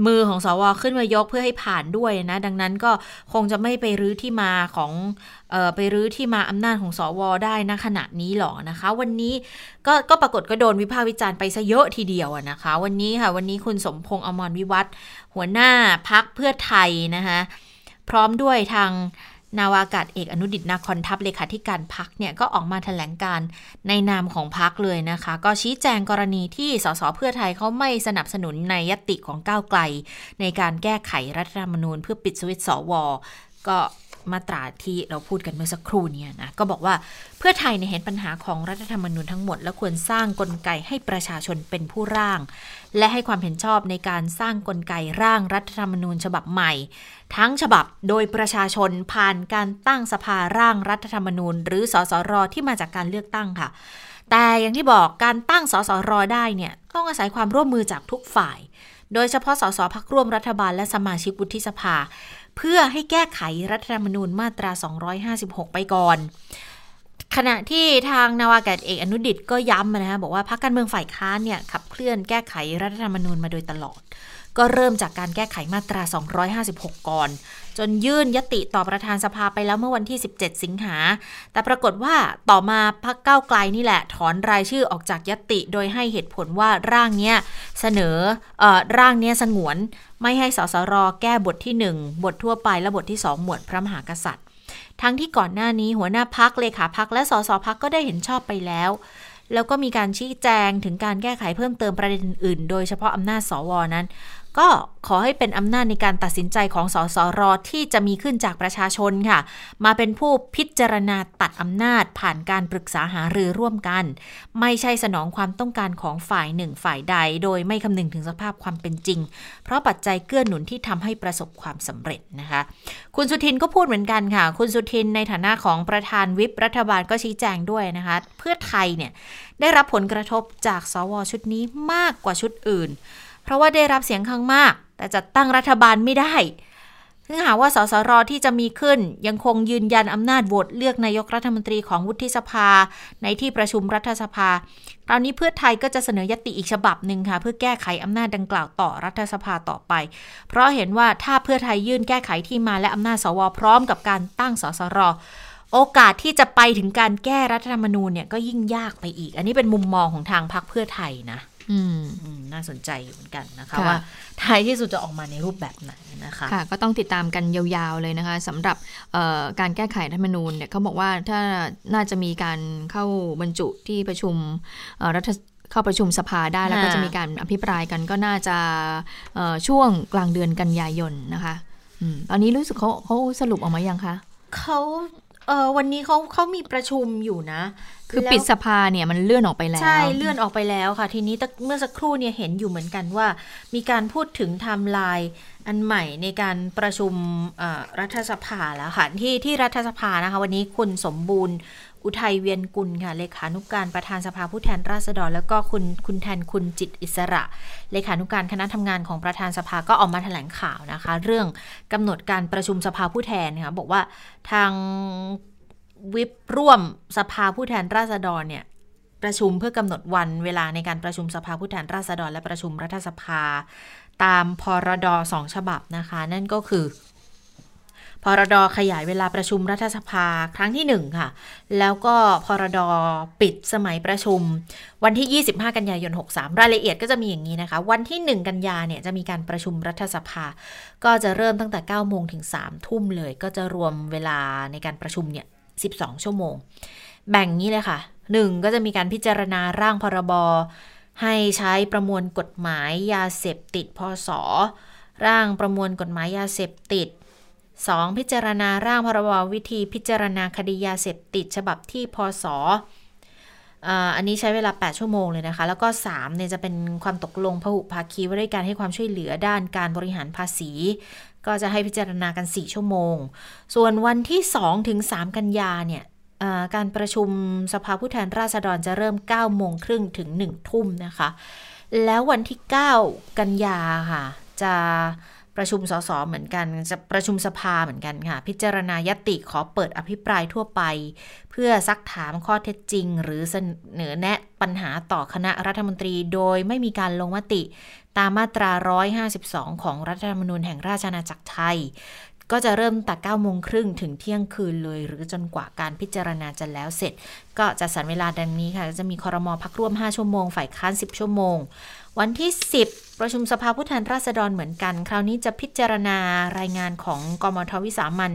มือของสวขึ้นมายกเพื่อให้ผ่านด้วยนะ ดังนั้นก็คงจะไม่ไปรื้อที่มาของออไปรื้อที่มาอำนาจของสวได้นะขณะนี้หรอกนะคะ วันนี้ก็ก็ปรากฏก็โดนวิพากษ์วิจารณ์ไปซะเยอะทีเดียวนะคะ วันนี้ค่ะวันนี้คุณสมพงษ์อมรวิวัฒหัวหน้าพักเพื่อไทยนะคะพร้อมด้วยทาง นาวากาศเอกอนุดิตนาคอนทัพเลขาธิการพักเนี่ยก็ออกมาแถลงการในนามของพักเลยนะคะ ก็ชี้แจงกรณีที่สสเพื่อไทยเขาไม่สนับสนุนในยติของก้าวไกล ในการแก้ไขรัฐธรรมนูญเพื่อปิดสวิตสวก็มาตราที่เราพูดกันเมื่อสักครู่เนี้นะก็บอกว่าเพื่อไทยในเห็นปัญหาของรัฐธรรมนูญทั้งหมด และควรสร้างกลไกให้ประชาชนเป็นผู้ร่าง และให้ความเห็นชอบในการสร้างกลไกร่างรัฐธรรมนูญฉบับใหม่ ทั้งฉบับโดยประชาชนผ่านการตั้งสภาร่างรัฐธรรมนูญ หรือสสรที่มาจากการเลือกตั้งค่ะ แต่อย่างที่บอกการตั้งสสรได้เนี่ยต้องอาศัยความร่วมมือจากทุกฝ่าย โดยเฉพาะสสพักร่วมรัฐบาลและสมาชิกวุฒิสภา เพื่อให้แก้ไขรัฐธรรมนูญมาตรา 256 ไปก่อน ขณะที่ทางนาวากาศเอกอนุดิตก็ย้ำนะคะบอกว่าพรรคการเมืองฝ่ายค้านเนี่ยขับเคลื่อนแก้ไขรัฐธรรมนูญมาโดยตลอด ก็เริ่มจากการแก้ไขมาตรา 256 ก่อน จนยื่นยติต่อประธานสภาไปแล้วเมื่อวันที่ 17 สิงหา แต่ปรากฏว่าต่อมาพักเก้าไกลนี่แหละ ถอนรายชื่อออกจากยติโดยให้เหตุผลว่าร่างเนี้ยเสนอเออร่างเนี้ยสงวน ไม่ให้สสรแก้บทที่ 1 บททั่วไปและบทที่ 2 หมวดพระมหากษัตริย์ ทั้งที่ก่อนหน้านี้หัวหน้าพักเลขาพักและสสพักก็ได้เห็นชอบไปแล้ว แล้วก็มีการชี้แจงถึงการแก้ไขเพิ่มเติมประเด็นอื่น โดยเฉพาะอำนาจสวนั้น ก็ขอให้เป็นอำนาจในการตัดสินใจของสสรที่จะมีขึ้นจากประชาชนค่ะ มาเป็นผู้พิจารณาตัดอำนาจผ่านการปรึกษาหารือร่วมกัน ไม่ใช่สนองความต้องการของฝ่ายหนึ่งฝ่ายใด โดยไม่คำนึงถึงสภาพความเป็นจริง เพราะปัจจัยเกื้อหนุนที่ทำให้ประสบความสำเร็จนะคะ คุณสุทินก็พูดเหมือนกันค่ะ คุณสุทินในฐานะของประธานวิปรัฐบาลก็ชี้แจงด้วยนะคะ เพื่อไทยเนี่ยได้รับผลกระทบจากสวชุดนี้มากกว่าชุดอื่น เพราะว่าได้รับเสียงข้างมาก แต่จัดตั้งรัฐบาลไม่ได้ ซึ่งหากว่าสสรที่จะมีขึ้นยังคงยืนยันอำนาจโหวตเลือกนายกรัฐมนตรีของวุฒิสภา ในที่ประชุมรัฐสภาคราวนี้เพื่อไทยก็จะเสนอยติอีกฉบับหนึ่งค่ะ เพื่อแก้ไขอำนาจดังกล่าวต่อรัฐสภาต่อไป เพราะเห็นว่าถ้าเพื่อไทยยื่นแก้ไขที่มาและอำนาจสวพร้อมกับการตั้งสสรโอกาสที่จะไปถึงการแก้รัฐธรรมนูญเนี่ยก็ยิ่งยากไปอีก อันนี้เป็นมุมมองของทางพรรคเพื่อไทยนะ น่าสนใจอยู่เหมือนกันนะคะค่ะว่าท้ายที่สุดจะออกมาในรูปแบบไหนนะคะค่ะก็ต้องติดตามกันยาวๆเลยนะคะสำหรับเอ่อการแก้ไขรัฐธรรมนูญเนี่ยเขาบอกว่าถ้าน่าจะมีการเข้าบรรจุที่ประชุมเอ่อรัฐเข้าประชุมสภาได้แล้วก็ค่ะจะมีการอภิปรายกันก็น่าจะเอ่อช่วงกลางเดือนกันยายนนะคะอืมตอนนี้รู้สึกเขาเขาสรุปออกมายังคะเขา เออวันนี้เขาเขามีประชุมอยู่นะ คือแล้วปิดสภาเนี่ยมันเลื่อนออกไปแล้ว ใช่เลื่อนออกไปแล้วค่ะ ทีนี้ตะเมื่อสักครู่เนี่ยเห็นอยู่เหมือนกันว่า มีการพูดถึงไทม์ไลน์อันใหม่ในการประชุมเอ่อรัฐสภาแล้วค่ะที่ที่รัฐสภานะคะ วันนี้คุณสมบูรณ์ อุทัยเวียนกุลค่ะเลขานุการประธานสภาผู้แทนราษฎร แล้วก็คุณคุณแทนคุณจิตอิสระ เลขานุการคณะทำงานของประธานสภาก็ออกมาแถลงข่าวนะคะ เรื่องกำหนดการประชุมสภาผู้แทนค่ะบอกว่าทางวิปร่วมสภาผู้แทนราษฎรเนี่ยประชุมเพื่อกำหนดวันเวลาในการประชุมสภาผู้แทนราษฎร และประชุมรัฐสภา ตามพรดสองฉบับนะคะ นั่นก็คือ พรดขยายเวลาประชุมรัฐสภาครั้งที่หนึ่งค่ะ แล้วก็พรดปิดสมัยประชุม วันที่ 25 กันยายน 63 รายละเอียดก็จะมีอย่างนี้นะคะ วันที่ 1 กันยาเนี่ยจะมีการประชุมรัฐสภา ก็จะเริ่มตั้งแต่ 9 โมงถึง 3 ทุ่มเลย ก็จะรวมเวลาในการประชุมเนี่ย 12 ชั่วโมง แบ่งนี้เลยค่ะ 1 ก็จะมีการพิจารณาร่างพรบให้ใช้ประมวลกฎหมายยาเสพติดพศร่างประมวลกฎหมายยาเสพติด 2. พิจารณาร่างพรบวิธีพิจารณาคดียาเสพติดฉบับที่พศอันนี้ใช้เวลา 8 ชั่วโมงเลยนะคะ แล้วก็3เนี่ยจะเป็นความตกลงพหุภาคีว่าด้วยการให้ความช่วยเหลือด้านการบริหารภาษี ก็จะให้พิจารณากัน 4 ชั่วโมง ส่วนวันที่ 2 ถึง 3 กันยาเนี่ยการประชุมสภาผู้แทนราษฎรจะเริ่ม 9 โมงครึ่งถึง 1 ทุ่มนะคะ แล้ววันที่ 9 กันยาค่ะ จะ ประชุมสสเหมือนกันจะประชุมสภาเหมือนกันค่ะ พิจารณายติขอเปิดอภิปรายทั่วไป เพื่อซักถามข้อเท็จจริง หรือเสนอแนะปัญหาต่อคณะรัฐมนตรี โดยไม่มีการลงมติตามมาตรา 152 ของรัฐธรรมนูญแห่งราชอาณาจักรไทย ก็จะเริ่มตั้งแต่9โมงครึ่งถึงเที่ยงคืนเลย หรือจนกว่าการพิจารณาจะแล้วเสร็จ ก็จะสรรเวลาดังนี้ค่ะ จะมีคอรมอพักร่วม 5 ชั่วโมง ฝ่ายค้าน 10 ชั่วโมง วันที่ 10 ประชุมสภาผู้แทนราษฎรเหมือนกัน คราวนี้จะพิจารณารายงานของกมทวิสามัน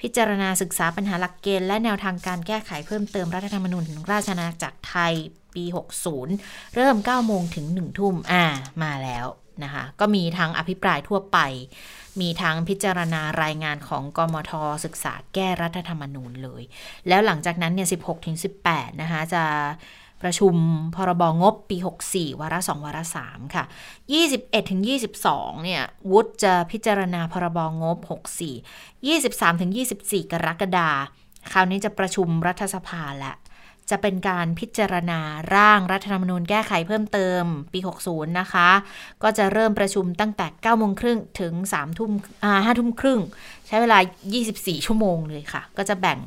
พิจารณาศึกษาปัญหาหลักเกณฑ์และแนวทางการแก้ไขเพิ่มเติมรัฐธรรมนูญแห่งราชอาณาจักรไทยปี 60 เริ่ม 9 โมงถึง 1 ทุ่ม อ่า มาแล้วนะคะ ก็มีทั้งอภิปรายทั่วไป มีทั้งพิจารณารายงานของกมทศึกษาแก้รัฐธรรมนูญเลย แล้วหลังจากนั้นเนี่ย16ถึง18 นะคะ จะประชุมพรบงบปี 64 วาระ 2 วาระ 3 ค่ะ 21ถึง22 เนี่ย วุฒิจะพิจารณาพรบงบ 64 23ถึง24 กรกฎาคราวนี้จะประชุมรัฐสภาและ จะเป็นการพิจารณาร่างรัฐธรรมนูญแก้ไขเพิ่มเติมปี 60 นะคะ ก็จะเริ่มประชุมตั้งแต่9โมงครึ่งถึง3ทุ่มอ่า5ทุ่มครึ่ง ใช้เวลา 24 ชั่วโมงเลยค่ะ ก็จะแบ่ง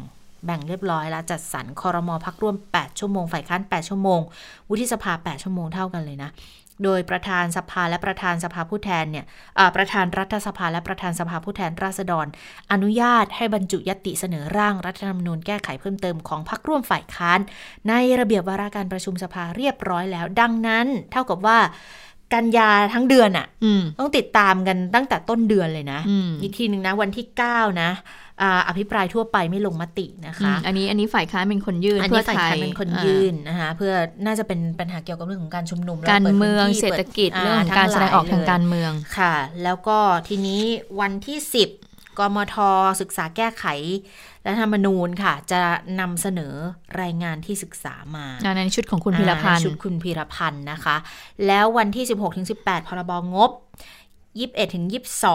แบ่งเรียบร้อยแล้วจัดสรรคอรมอพักร่วม 8 ชั่วโมง ฝ่ายค้าน 8 ชั่วโมง วุฒิสภา 8 ชั่วโมงเท่ากันเลยนะ โดยประธานสภาและประธานสภาผู้แทนเนี่ยประธานรัฐสภาและประธานสภาผู้แทนราษฎร อนุญาตให้บรรจุยติเสนอร่างรัฐธรรมนูญแก้ไขเพิ่มเติมของพรรคร่วมฝ่ายค้าน ในระเบียบวาระการประชุมสภาเรียบร้อยแล้ว ดังนั้น เท่ากับว่า กันยาทั้งเดือนอะ่ะต้องติดตามกันตั้งแต่ต้นเดือนเลยนะอีกทีหนึ่งนะวันที่ 9 นะอภิปรายทั่วไปไม่ลงมตินะคะ อันนี้อันนี้ฝ่ายค้านเป็นคนยื่นอันนี้ฝ่ายค้านเป็นคนยื่นนะคะเพื่อน่าจะเป็นปัญหาเกี่ยวกับเรื่องของการชุมนุมการเมืองเศรษฐกิจเรื่องของการแสดงออกทางการเมืองค่ะ แล้วก็ทีนี้วันที่ 10 กมทศึกษาแก้ไขรัฐธรรมนูญค่ะ จะนำเสนอรายงานที่ศึกษามาในชุดของคุณพิรพันธ์ชุดคุณพิรพันธ์นะคะ แล้ววันที่ 16-18 พรบงบ21ถึง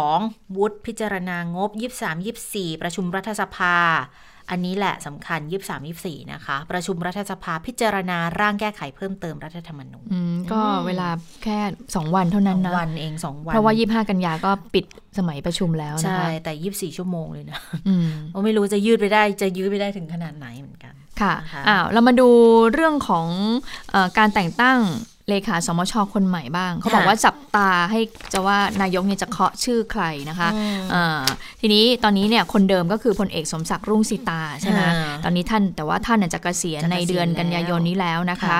22 วุฒิพิจารณางบ 23 24 ประชุมรัฐสภา อันนี้แหละสำคัญ 23 24 นะคะ ประชุมรัฐสภาพิจารณาร่างแก้ไขเพิ่มเติมรัฐธรรมนูญก็เวลาแค่ 2 วันเท่านั้นนะวันเอง 2 วัน เพราะว่า 25 กันยาก็ปิดสมัยประชุมแล้วนะคะ ใช่ แต่ 24 ชั่วโมงเลยนะเราไม่รู้จะยืดไปได้จะยืดไปได้ถึงขนาดไหนเหมือนกัน ค่ะอ้าวเรามาดูเรื่องของอการแต่งตั้ง เลขาสมชคนใหม่บ้าง เขาบอกว่าจับตาให้จะว่านายกเนี่ยจะเคาะชื่อใครนะคะทีนี้ตอนนี้เนี่ยคนเดิมก็คือพลเอกสมศักดิ์รุ่งสิตาใช่ไหมตอนนี้ท่านแต่ว่าท่านจะเกษียณในเดือนกันยายนนี้แล้วนะคะ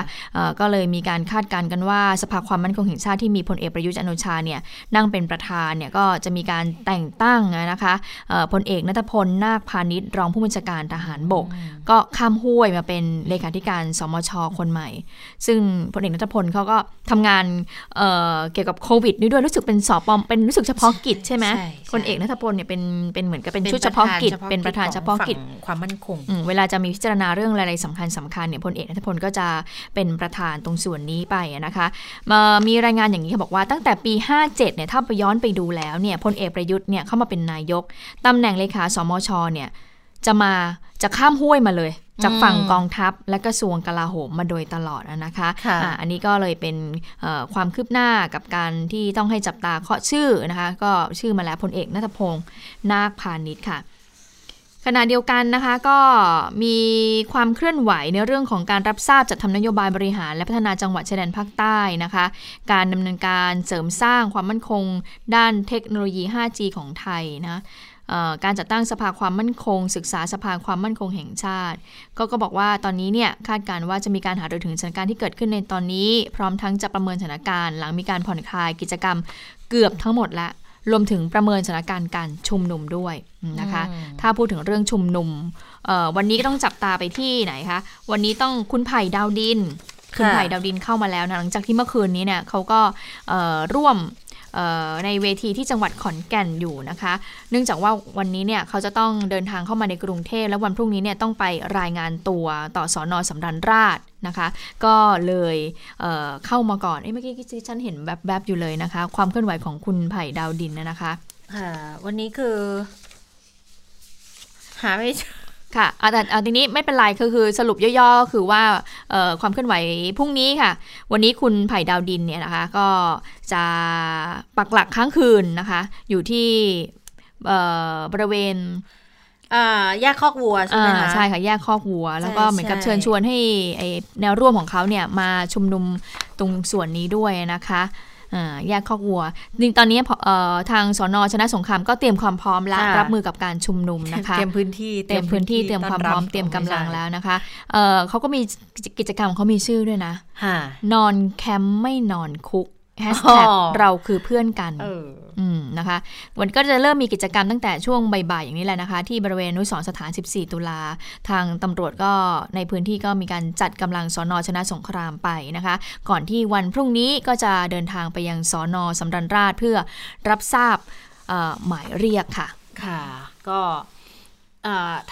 ก็เลยมีการคาดการณ์กันว่าสภาความมั่นคงแห่งชาติที่มีพลเอกประยุทธ์จันโอชาเนี่ยนั่งเป็นประธานเนี่ยก็จะมีการแต่งตั้งนะคะพลเอกนัทพลนาคพาณิชย์รองผู้บัญชาการทหารบก ก็ข้ามห้วยมาเป็นเลขาธิการสมชคนใหม่ ซึ่งพลเอกนัทพลเขาก็ทำงานเเกี่ยวกับโควิดนี่ด้วยรู้สึกเป็นสอบปอมเป็นรู้สึกเฉพาะกิจใช่ไหมคนเอกนัทพลเนี่ยเป็นเป็นเหมือนกับเป็นชุดเฉพาะกิจเป็นประธานเฉพาะกิจความมั่นคง เวลาจะมีพิจารณาเรื่องอะไรสำคัญสำคัญเนี่ยพลเอกนัทพลก็จะเป็นประธานตรงส่วนนี้ไปนะคะมีรายงานอย่างนี้เขาบอกว่าตั้งแต่ปี 57เนี่ยถ้าไปย้อนไปดูแล้วเนี่ยพลเอกประยุทธ์เนี่ยเข้ามาเป็นนายกตำแหน่งเลขาสมชเนี่ยจะมาจะข้ามห้วยมาเลย จากฝั่งกองทัพและกระทรวงกลาโหมมาโดยตลอดนะคะคะอันนี้ก็เลยเป็นความคืบหน้ากับการที่ต้องให้จับตาเคาะชื่อนะคะก็ชื่อมาแล้วพลเอกนัทพงศ์นาคพาณิชย์ค่ะขณะเดียวกันนะคะก็มีความเคลื่อนไหวในเรื่องของการรับทราบจัดทำนโยบายบริหาร และพัฒนาจังหวัดชายแดนภาคใต้นะคะ การดำเนินการเสริมสร้างความมั่นคง ด้านเทคโนโลยี 5G ของไทยนะ การจัดตั้งสภาความมั่นคง ศึกษาสภาความมั่นคงแห่งชาติ ก็ก็บอกว่าตอนนี้เนี่ยคาดการว่าจะมีการหารือถึงสถานการณ์ที่เกิดขึ้นในตอนนี้ พร้อมทั้งจะประเมินสถานการณ์ หลังมีการผ่อนคลายกิจกรรมเกือบทั้งหมดแล้วรวมถึงประเมินสถานการณ์การชุมนุมด้วยนะคะ ถ้าพูดถึงเรื่องชุมนุม วันนี้ก็ต้องจับตาไปที่ไหนคะ วันนี้ต้องคุณไผ่ดาวดิน คุณไผ่ดาวดินเข้ามาแล้วนะหลังจากที่เมื่อคืนนี้เนี่ยเขาก็ร่วม ในเวทีที่จังหวัดขอนแก่นอยู่นะคะ เนื่องจากว่าวันนี้เนี่ยเขาจะต้องเดินทางเข้ามาในกรุงเทพและวันพรุ่งนี้เนี่ยต้องไปรายงานตัวต่อสอนอสำรันราชนะคะ ก็เลยเเข้ามาก่อนเอ้เมื่อกี้ที่ฉันเห็นแบบแบบอยู่เลยนะคะ ความเคลื่อนไหวของคุณไผ่ดาวดินนะคะ วันนี้คือ หาไม่เจอ ค่ะแต่เอาทีนี้ไม่เป็นไรคือคือสรุปย่อๆ คือว่าความเคลื่อนไหวพรุ่งนี้ค่ะ วันนี้คุณไผ่ดาวดินเนี่ยนะคะ ก็จะปักหลักค้างคืนนะคะ อยู่ที่บริเวณแยกคอกวัวใช่ไหมคะใช่ค่ะแยกคอกวัว แล้วก็เหมือนกับเชิญชวนให้แนวร่วมของเขาเนี่ยมาชุมนุมตรงส่วนนี้ด้วยนะคะ แยกคอกวัวจริงตอนนี้ทางสอนอชนะสงครามก็เตรียมความพร้อมแล้วรับมือกับการชุมนุมนะคะเตรียมพื้นที่เตรียมพื้นที่เตรียมความพร้อมเตรียมกำลังแล้วนะคะเขาก็มีกิจกรรมเขามีชื่อด้วยนะนอนแคมป์ไม่นอนคุก แฮชแท็กเราคือเพื่อนกันอืมนะคะ วันก็จะเริ่มมีกิจกรรมตั้งแต่ช่วงบ่ายๆอย่างนี้แหละนะคะ ที่บริเวณนุสรสถาน 14 ตุลา ทางตำรวจก็ในพื้นที่ก็มีการจัดกำลังสอนอชนะสงครามไปนะคะ ก่อนที่วันพรุ่งนี้ก็จะเดินทางไปยังสอนอสำรันราชเพื่อรับทราบหมายเรียกค่ะ ค่ะ ก็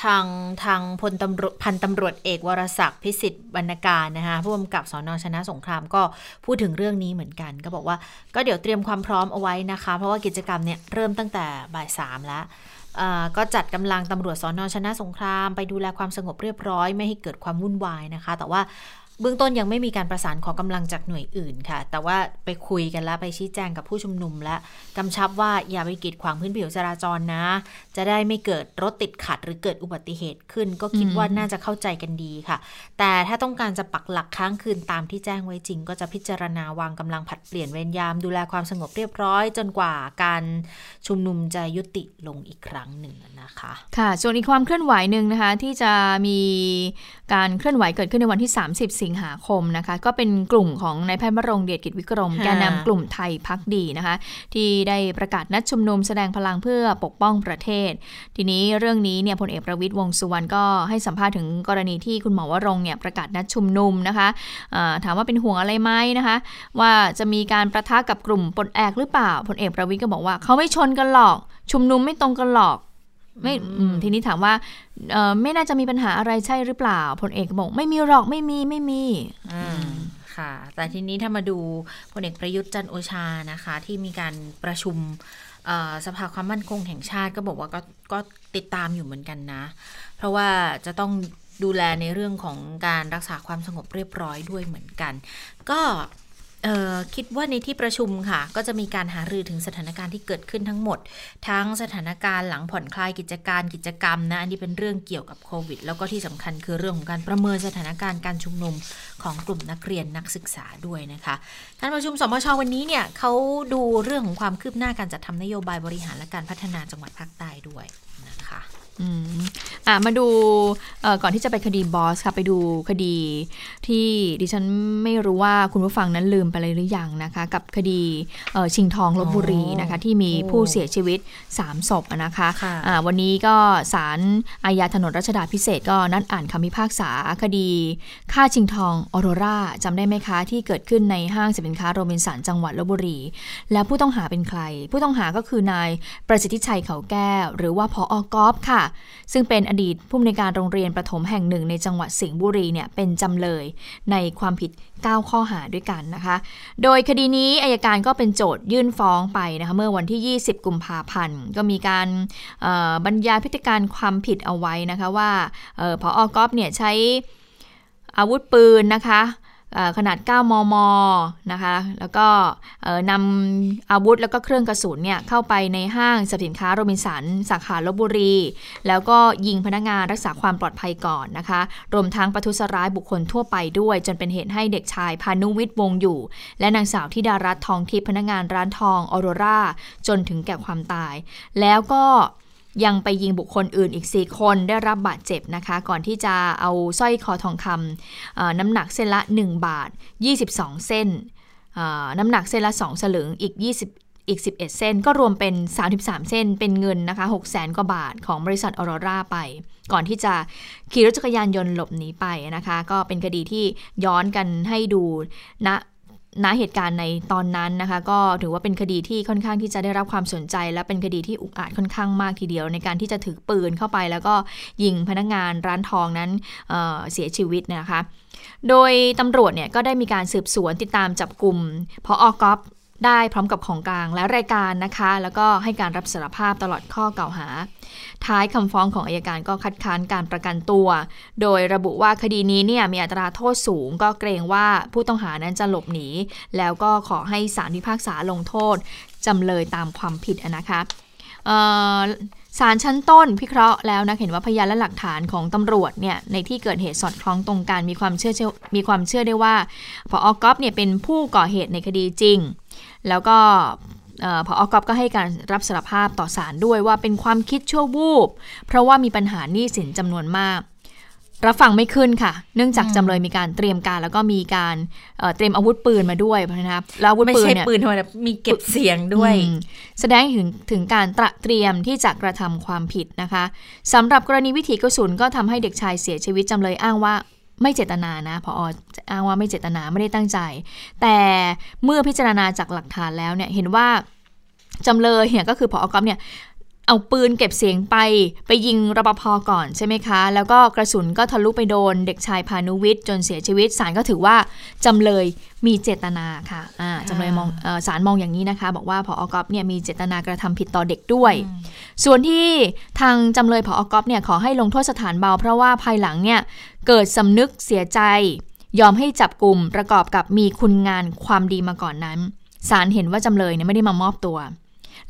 ทางทางพลตำรวจพันตำรวจเอกวรศักดิ์พิสิทธิ์บรรณการนะคะผู้กำกับสอนอชนะสงครามก็พูดถึงเรื่องนี้เหมือนกัน ก็บอกว่าก็เดี๋ยวเตรียมความพร้อมเอาไว้นะคะ เพราะว่ากิจกรรมเนี่ยเริ่มตั้งแต่บ่ายสามแล้วก็จัดกำลังตำรวจสอนอชนะสงคราม ไปดูแลความสงบเรียบร้อย ไม่ให้เกิดความวุ่นวายนะคะ แต่ว่า เบื้องต้นยังไม่มีการประสานขอกำลังจากหน่วยอื่นค่ะ แต่ว่าไปคุยกันแล้วไปชี้แจงกับผู้ชุมนุมและกำชับว่าอย่าไปกีดขวางพื้นผิวจราจรนะ จะได้ไม่เกิดรถติดขัดหรือเกิดอุบัติเหตุขึ้น ก็คิดว่าน่าจะเข้าใจกันดีค่ะ แต่ถ้าต้องการจะปักหลักค้างคืนตามที่แจ้งไว้จริง ก็จะพิจารณาวางกำลังผัดเปลี่ยนเวรยามดูแลความสงบเรียบร้อย จนกว่าการชุมนุมจะยุติลงอีกครั้งหนึ่งนะคะ ค่ะ ส่วนอีกความเคลื่อนไหวหนึ่งนะคะที่จะมีการเคลื่อนไหวเกิดขึ้นในวันที่ 30 สิงหาคมนะคะ ก็เป็นกลุ่มของนายแพทย์มรงเดชกิจวิกรม แกนนากลุ่มไทยพักดีนะคะ ที่ได้ประกาศนัดชุมนุมแสดงพลังเพื่อปกป้องประเทศ ทีนี้เรื่องนี้เนี่ยพลเอกประวิตยวงสุวรรณก็ให้สัมภาษณ์ถึงกรณีที่คุณหมอวรงเนี่ยประกาศนัดชุมนุมนะคะะถามว่าเป็นห่วงอะไรไหมนะคะ ว่าจะมีการประทะกับกลุ่มปลดแอกหรือเปล่าพลเอกประวิตยก็บอกว่าเขาไม่ชนกันหรอก ชุมนุมไม่ตรงกันหรอก ไม่ทีนี้ถามว่าไม่น่าจะมีปัญหาอะไรใช่หรือเปล่าพลเอกบอกไม่มีหรอกไม่มีไม่มีค่ะ แต่ทีนี้ถ้ามาดูพลเอกประยุทธ์จันโอชานะคะ ที่มีการประชุมสภาความมั่นคงแห่งชาติก็บอกว่าก็ก็ติดตามอยู่เหมือนกันนะ เพราะว่าจะต้องดูแลในเรื่องของการรักษาความสงบเรียบร้อยด้วยเหมือนกัน ก็ คิดว่าในที่ประชุมค่ะ ก็จะมีการหารือถึงสถานการณ์ที่เกิดขึ้นทั้งหมด ทั้งสถานการณ์หลังผ่อนคลายกิจการกิจกรรมนะ อันนี้เป็นเรื่องเกี่ยวกับโควิด แล้วก็ที่สำคัญคือเรื่องของการประเมินสถานการณ์การชุมนุมของกลุ่มนักเรียนนักศึกษาด้วยนะคะการประชุมสมชวันนี้เนี่ยเขาดูเรื่องของความคืบหน้าการจัดทำนโยบายบริหารและการพัฒนาจังหวัดภาคใต้ด้วยนะคะ อืมอะมาดูก่อนที่จะไปคดีบอสค่ะไปดูคดีที่ดิฉันไม่รู้ว่าคุณผู้ฟังนั้นลืมไปเลยหรือยังนะคะ กับคดีชิงทองลบบุรีนะคะที่มีผู้เสียชีวิต 3ศพนะคะะวันนี้ก็ศาลอาญาถนนรัชดาพิเศษก็นัดอ่านคำพิพากษาคดีฆ่าชิงทองออโรราจำได้ไหมคะที่เกิดขึ้นในห้างสินค้าโรบินสันจังหวัดลบบุรี แล้วผู้ต้องหาเป็นใคร ผู้ต้องหาก็คือนายประสิทธิชัยเขาแก้ว หรือว่าพออกอฟค่ะซึ่งเป็นอดีตผู้อำนวยการโรงเรียนประถมแห่งหนึ่งในจังหวัดสิงห์บุรีเนี่ยเป็นจำเลยในความผิด 9 ข้อหาด้วยกันนะคะ โดยคดีนี้อายการก็เป็นโจทยื่นฟ้องไปนะคะเมื่อวันที่ 20 กุมภาพันธ์ ก็มีการบรรยายพฤติการความผิดเอาไว้นะคะว่าอพออกอฟเนี่ยใช้อาวุธปืนนะคะ ขนาด 9 มม นะคะ แล้วก็นำอาวุธแล้วก็เครื่องกระสุนเนี่ยเข้าไปในห้างสินค้าโรบินสัน สาขาลบบุรี แล้วก็ยิงพนักงานรักษาความปลอดภัยก่อนนะคะ รวมทั้งประทุษร้ายบุคคลทั่วไปด้วย จนเป็นเหตุให้เด็กชายพานุวิทย์วงอยู่ และนางสาวทิดารัตน์ทองทิพย์พนักงานร้านทองออโรราจนถึงแก่ความตาย แล้วก็ ยังไปยิงบุคคลอื่นอีก 4 คนได้รับบาดเจ็บนะคะ ก่อนที่จะเอาสร้อยคอทองคำน้ำหนักเส้นละ 1 บาท 22 เส้น น้ำหนักเส้นละ 2 สลึงอีก 20อีก 11 เส้น ก็รวมเป็น 33 เส้น เป็นเงินนะคะ6 0แสนกว่าบาทของบริษัทออโรราไป ก่อนที่จะขี่รถจักรยานยนต์หลบหนีไปนะคะ ก็เป็นคดีที่ย้อนกันให้ดูณนะ ณเหตุการณ์ในตอนนั้นนะคะ ก็ถือว่าเป็นคดีที่ค่อนข้างที่จะได้รับความสนใจ และเป็นคดีที่อุกอาจค่อนข้างมากทีเดียว ในการที่จะถือปืนเข้าไป แล้วก็ยิงพนักงานร้านทองนั้นเเสียชีวิตนะคะ โดยตำรวจเนี่ยก็ได้มีการสืบสวนติดตามจับกลุ่มพอออกอฟได้พร้อมกับของกลางและรายการนะคะ แล้วก็ให้การรับสารภาพตลอดข้อกล่าวหา ท้ายคำฟ้องของอายการก็คัดค้านการประกันตัว โดยระบุว่าคดีนี้เนี่ยมีอัตราโทษสูง ก็เกรงว่าผู้ต้องหานั้นจะหลบหนี แล้วก็ขอให้ศาลพิพากษาลงโทษจำเลยตามความผิดนะคะศาลชั้นต้นพิเคราะห์แล้วนะเห็นว่าพยานและหลักฐานของตำรวจเนี่ยในที่เกิดเหตุสอดคล้องตรงกันมีความเชื่อมีความเชื่อได้ว่าพออก๊อฟเนี่ยเป็นผู้ก่อเหตุในคดีจริง แล้วก็ พออกอบก็ให้การรับสารภาพต่อศาลด้วยว่าเป็นความคิดชั่ววูบ เพราะว่ามีปัญหาหนี้สินจำนวนมาก รับฟังไม่ขึ้นค่ะ เนื่องจากจำเลยมีการเตรียมการแล้วก็มีการเตรียมอาวุธปืนมาด้วยนะครับแล้วอาวุธปืนเนี่ยไม่ใช่ปืนธรรมดามีเก็บเสียงด้วย แสดงถึงถึงการตระเตรียมที่จะกระทำความผิดนะคะสำหรับกรณีวิถีกระสุนก็ทำให้เด็กชายเสียชีวิตจำเลยอ้างว่า ไม่เจตนานะพออ้างว่าไม่เจตนาไม่ได้ตั้งใจ แต่เมื่อพิจารณาจากหลักฐานแล้วเนี่ยเห็นว่าจำเลยเนี่ยก็คือพออกอฟเนี่ยเอาปืนเก็บเสียงไปไปยิงรปภก่อนใช่ไหมคะ แล้วก็กระสุนก็ทะลุไปโดนเด็กชายพานุวิทย์จนเสียชีวิตศาลก็ถือว่าจำเลยมีเจตนาค่ะะจำเลยมองศาลมองอย่างนี้นะคะ บอกว่าพออกอฟเนี่ยมีเจตนากระทำผิดต่อเด็กด้วย ส่วนที่ทางจำเลยพออกอฟเนี่ยขอให้ลงโทษสถานเบา เพราะว่าภายหลังเนี่ย เกิดสำนึกเสียใจ ยอมให้จับกลุ่มประกอบกับมีคุณงานความดีมาก่อนนั้นศาลเห็นว่าจำเลยเนี่ยไม่ได้มามอบตัว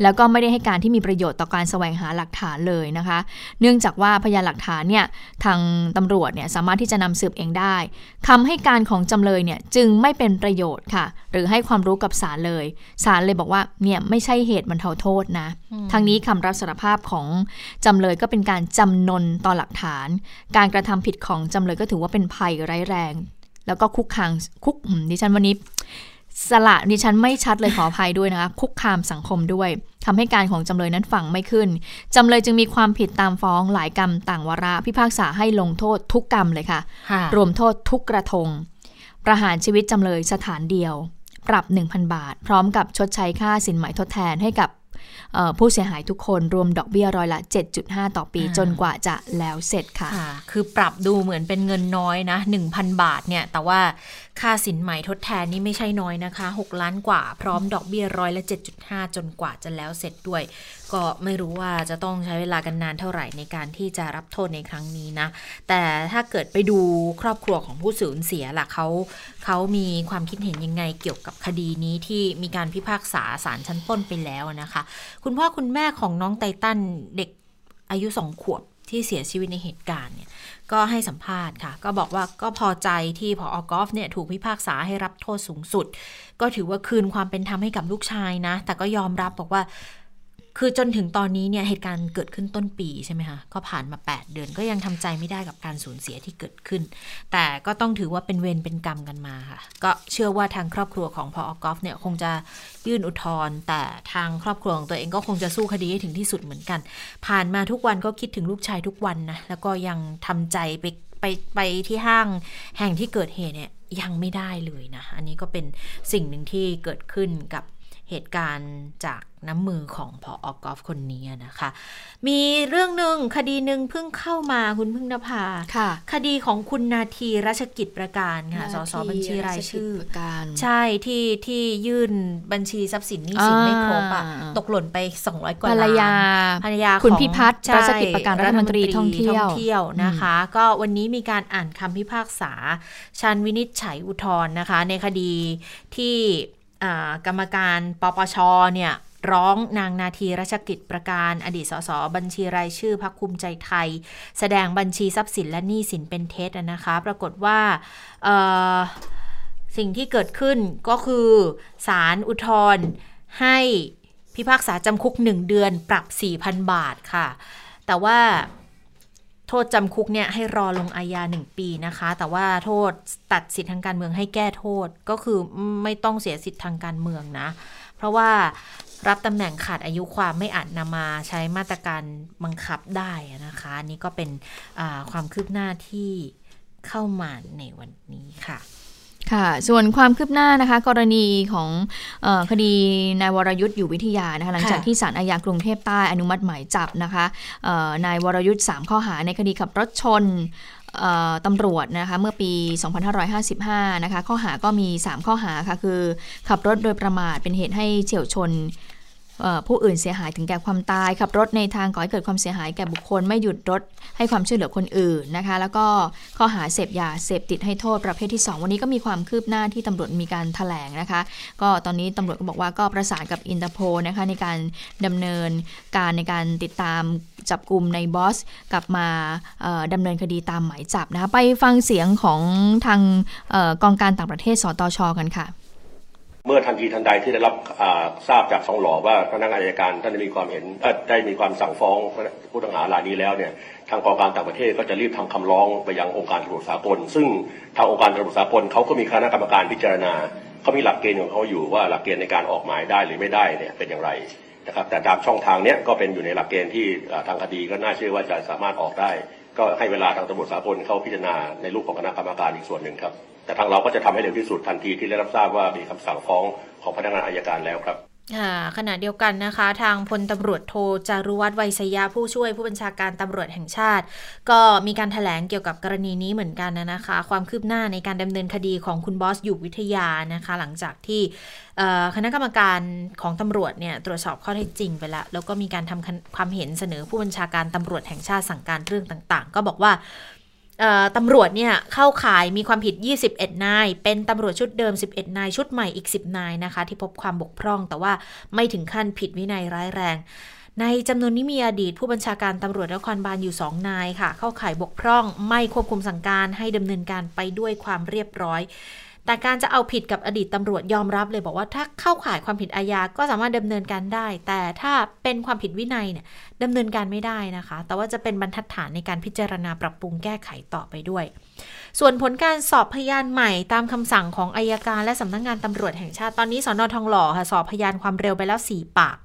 แล้วก็ไม่ได้ให้การที่มีประโยชน์ต่อการแสวงหาหลักฐานเลยนะคะ เนื่องจากว่าพยานหลักฐานเนี่ยทางตำรวจเนี่ยสามารถที่จะนำสืบเองได้คำให้การของจำเลยเนี่ยจึงไม่เป็นประโยชน์ค่ะ หรือให้ความรู้กับศาลเลยศาลเลยบอกว่าเนี่ยไม่ใช่เหตุบรรเทาโทษนะทั้งนี้คำรับสารภาพของจำเลยก็เป็นการจำนนต่อหลักฐาน การกระทำผิดของจำเลยก็ถือว่าเป็นภัยร้ายแรง แล้วก็คุกคางคุกดิฉันวันนี้ สละดิฉันไม่ชัดเลยขออภัยด้วยนะคะคุกคามสังคมด้วยทำให้การของจำเลยนั้นฝังไม่ขึ้นจำเลยจึงมีความผิดตามฟ้องหลายกรรมต่างวาระ พิพากษาให้ลงโทษทุกกรรมเลยค่ะ รวมโทษทุกกระทง ประหารชีวิตจำเลยสถานเดียว ปรับ 1,000 บาท พร้อมกับชดใช้ค่าสินไหมทดแทนให้กับ ผู้เสียหายทุกคนรวมดอกเบี้ยร้อยละ 7.5 ต่อปีจนกว่าจะแล้วเสร็จค่ะคือปรับดูเหมือนเป็นเงินน้อยนะ 1,000 บาทเนี่ย แต่ว่าค่าสินใหม่ทดแทนนี่ไม่ใช่น้อยนะคะ 6 ล้านกว่าพร้อมดอกเบี้ยร้อยละ 7.5 จนกว่าจะแล้วเสร็จด้วย ก็ไม่รู้ว่าจะต้องใช้เวลากันนานเท่าไหร่ในการที่จะรับโทษในครั้งนี้นะ แต่ถ้าเกิดไปดูครอบครัวของผู้สูญเสียล่ะเขาเขามีความคิดเห็นยังไงเกี่ยวกับคดีนี้ที่มีการพิพากษาศาลชั้นต้นไปแล้วนะคะคุณพ่อคุณแม่ของน้องไตตันเด็กอายุสองขวบที่เสียชีวิตในเหตุการณ์เนี่ยก็ให้สัมภาษณ์ค่ะ ก็บอกว่าก็พอใจที่พออกอฟเนี่ยถูกพิพากษาให้รับโทษสูงสุด ก็ถือว่าคืนความเป็นธรรมให้กับลูกชายนะ แต่ก็ยอมรับบอกว่า คือจนถึงตอนนี้เนี่ยเหตุการณ์เกิดขึ้นต้นปีใช่ไหมคะก็ผ่านมา 8 เดือนก็ยังทำใจไม่ได้กับการสูญเสียที่เกิดขึ้น แต่ก็ต้องถือว่าเป็นเวรเป็นกรรมกันมาค่ะ ก็เชื่อว่าทางครอบครัวของพออกอฟเนี่ยคงจะยื่นอุทธรณ์แต่ทางครอบครัวของตัวเองก็คงจะสู้คดีให้ถึงที่สุดเหมือนกัน ผ่านมาทุกวันก็คิดถึงลูกชายทุกวันนะแล้วก็ยังทำใจไปไปไปที่ห้างแห่งที่เกิดเหตุเนี่ยยังไม่ได้เลยนะ อันนี้ก็เป็นสิ่งหนึ่งที่เกิดขึ้นกับเหตุการณ์จาก น้ำมือของพออกอฟคนนี้นะคะ มีเรื่องหนึ่งคดีหนึ่งเพิ่งเข้ามาคุณพึ่งนภาค่ะ คดีของคุณนาทีราชกิจประการค่ะสสบัญชีรายชื่อ ใช่ที่ที่ยื่นบัญชีทรัพย์สินนี้สินไม่ครบอะตกหล่นไป 200 กว่าล้านภรรยาภรรยาคุณพิพัฒน์ราชกิจประการรัฐมนตรีท่องเที่ยวนะคะ ก็วันนี้มีการอ่านคำพิพากษาชันวินิจฉัยอุทธรณ์นะคะ ในคดีที่กรรมการปปชเนี่ย ร้องนางนาทีรัชกิจประการ อดีตสสบัญชีรายชื่อพักภูมิใจไทย แสดงบัญชีทรัพย์สินและหนี้สินเป็นเท็จนะคะ ปรากฏว่าสิ่งที่เกิดขึ้นก็คือศาลอุทธรให้พิพากษาจำคุกหนึ่งเดือนปรับ 4,000 บาทค่ะ แต่ว่าโทษจำคุกเนี่ยให้รอลงอาญาหนึ่งปีนะคะ แต่ว่าโทษตัดสิทธิทางการเมืองให้แก้โทษก็คือไม่ต้องเสียสิทธิทางการเมืองนะ เพราะว่า รับตำแหน่งขาดอายุความไม่อาจนำมาใช้มาตรการบังคับได้นะคะนี่ก็เป็นความคืบหน้าที่เข้ามาในวันนี้ค่ะค่ะ ส่วนความคืบหน้านะคะ กรณีของอคดีนายวรยุทธ์อยู่วิทยานะคะหลังจากที่ศาลอาญากรุงเทพใต้อนุมัติหมายจับนะคะนายวรยุทธ์ 3 ข้อหาในคดีขับรถชนตำรวจนะคะเมื่อปี 2555 นะคะข้อหาก็มี 3 ข้อหาค่ะคือ ขับรถโดยประมาทเป็นเหตุให้เฉียวชน ผู้อื่นเสียหายถึงแก่ความตาย ขับรถในทางก่อให้เกิดความเสียหายแก่บุคคลไม่หยุดรถให้ความช่วยเหลือคนอื่นนะคะ แล้วก็ข้อหาเสพยาเสพติดให้โทษประเภทที่ 2 วันนี้ก็มีความคืบหน้าที่ตำรวจมีการแถลงนะคะ ก็ตอนนี้ตำรวจก็บอกว่าก็ประสานกับอินเตอร์โพลนะคะในการดำเนินการในการติดตามจับกุมนายบอสกลับมาดำเนินคดีตามหมายจับนะคะไปฟังเสียงของทางกองการต่างประเทศสตชกันค่ะ เมื่อทันทีทันใดที่ได้รับทราบจากสน.ทองหล่อว่าพนักงานอัยการท่านได้มีความเห็นได้มีความสั่งฟ้องผู้ต้องหารายนี้แล้วเนี่ยทางกองการต่างประเทศก็จะรีบทำคำร้องไปยังองค์การตำรวจสากล ซึ่งทางองค์การตำรวจสากลเขาก็มีคณะกรรมการพิจารณาเขามีหลักเกณฑ์ของเขาอยู่ว่าหลักเกณฑ์ในการออกหมายได้หรือไม่ได้เนี่ยเป็นอย่างไรนะครับแต่ตามช่องทางเนี้ยก็เป็นอยู่ในหลักเกณฑ์ที่ทางคดีก็น่าเชื่อว่าจะสามารถออกได้ ก็ให้เวลาทางตำรวจสากลเขาพิจารณาในรูปของคณะกรรมการอีกส่วนหนึ่งครับ แต่ทางเราก็จะทำให้เร็วที่สุดทันทีที่ได้รับทราบว่ามีคำสั่งฟ้องของพนักงานอายการแล้วครับขณะเดียวกันนะคะ ทางพลตำรวจโทจารุวัฒน์ไวยสยาผู้ช่วยผู้บัญชาการตำรวจแห่งชาติ ก็มีการถแถลงเกี่ยวกับกรณีนี้เหมือนกันนะคะ ความคืบหน้าในการดำเนินคดีของคุณบอสอยู่วิทยานะคะ หลังจากที่คณะกรรมการของตำรวจเนี่ยตรวจสอบข้อเท็จจริงไปแล้วแล้วก็มีการทำความเห็นเสนอผู้บัญชาการตำรวจแห่งชาติสั่งการเรื่องต่าง ๆ ก็บอกว่า ตำรวจเนี่ยเข้าข่ายมีความผิด 21 นาย เป็นตำรวจชุดเดิม 11 นาย ชุดใหม่อีก 10 นายนะคะ ที่พบความบกพร่อง แต่ว่าไม่ถึงขั้นผิดวินัยร้ายแรง ในจำนวนนี้มีอดีตผู้บัญชาการตำรวจนครบาลอยู่ 2 นายค่ะ เข้าข่ายบกพร่อง ไม่ควบคุมสั่งการให้ดำเนินการไปด้วยความเรียบร้อย แต่การจะเอาผิดกับอดีตตำรวจยอมรับเลยบอกว่าถ้าเข้าข่ายความผิดอาญาก็สามารถดำเนินการได้ แต่ถ้าเป็นความผิดวินัยเนี่ยดำเนินการไม่ได้นะคะ แต่ว่าจะเป็นบรรทัดฐานในการพิจารณาปรับปรุงแก้ไขต่อไปด้วย ส่วนผลการสอบพยานใหม่ตามคำสั่งของอายการและสำนักงงานตำรวจแห่งชาติตอนนี้สอนอทองหล่อค่ะสอบพยานความเร็วไปแล้ว 4 ปาก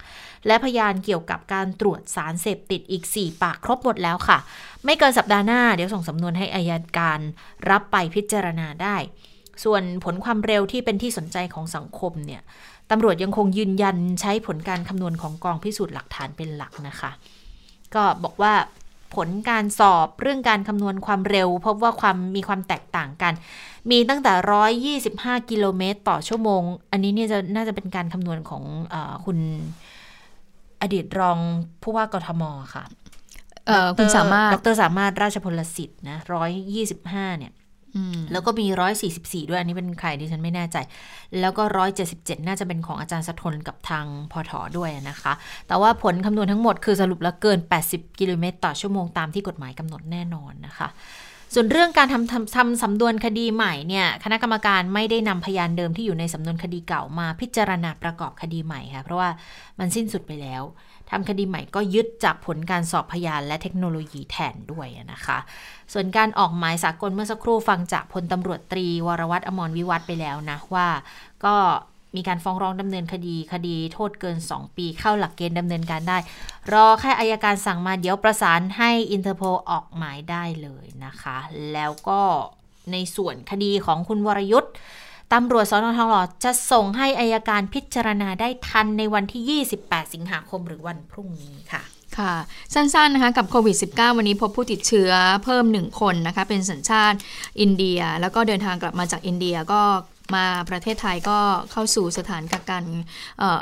และพยานเกี่ยวกับการตรวจสารเสพติดอีก 4 ปากครบหมดแล้วค่ะ ไม่เกินสัปดาห์หน้าเดี๋ยวส่งสำนวนให้อายการรับไปพิจารณาได้ ส่วนผลความเร็วที่เป็นที่สนใจของสังคมเนี่ยตำรวจยังคงยืนยันใช้ผลการคำนวณของกองพิสูจน์หลักฐานเป็นหลักนะคะ ก็บอกว่าผลการสอบเรื่องการคำนวณความเร็ว พบว่าความมีความแตกต่างกัน มีตั้งแต่ 125 กิโลเมตรต่อชั่วโมง อันนี้เนี่ยจะน่าจะเป็นการคำนวณของอคุณอดีตรองผู้ว่ากทมค่ะคุณสามารถดรสามารถราชพลสิทธิ์นะ125เนี่ย แล้วก็มี 144 ด้วยอันนี้เป็นใครดิฉันไม่แน่ใจ แล้วก็ 177 น่าจะเป็นของอาจารย์สะทนกับทางพอถอด้วยนะคะ แต่ว่าผลคำนวณทั้งหมดคือสรุปแล้วเกิน 80 กิโลเมตรต่อชั่วโมงตามที่กฎหมายกำหนดแน่นอนนะคะส่วนเรื่องการทำทำทำสำนวนคดีใหม่เนี่ยคณะกรรมการไม่ได้นำพยานเดิมที่อยู่ในสำนวนคดีเก่ามาพิจารณาประกอบคดีใหม่ค่ะเพราะว่ามันสิ้นสุดไปแล้ว ทำคดีใหม่ก็ยึดจากผลการสอบพยานและเทคโนโลยีแทนด้วยนะคะ ส่วนการออกหมายสากลเมื่อสักครู่ฟังจากพลตำรวจตรี วรวัตรอมรวิวัฒไปแล้วนะว่าก็มีการฟ้องร้องดำเนินคดีคดีโทษเกิน 2 ปีเข้าหลักเกณฑ์ดำเนินการได้ รอแค่อายการสั่งมาเดี๋ยวประสานให้อินเตอร์โพออกหมายได้เลยนะคะ แล้วก็ในส่วนคดีของคุณวรยุทธ์ ตำรวจสอนอทองหล่อจะส่งให้อายการพิจารณาได้ทันในวันที่ 28 สิงหาคมหรือวันพรุ่งนี้ค่ะค่ะสั้นๆนะคะกับโควิด -19 วันนี้พบผู้ติดเชื้อเพิ่มหนึ่งคนนะคะเป็นสัญชาติอินเดีย แล้วก็เดินทางกลับมาจากอินเดียก็ มาประเทศไทยก็เข้าสู่สถานกักกัน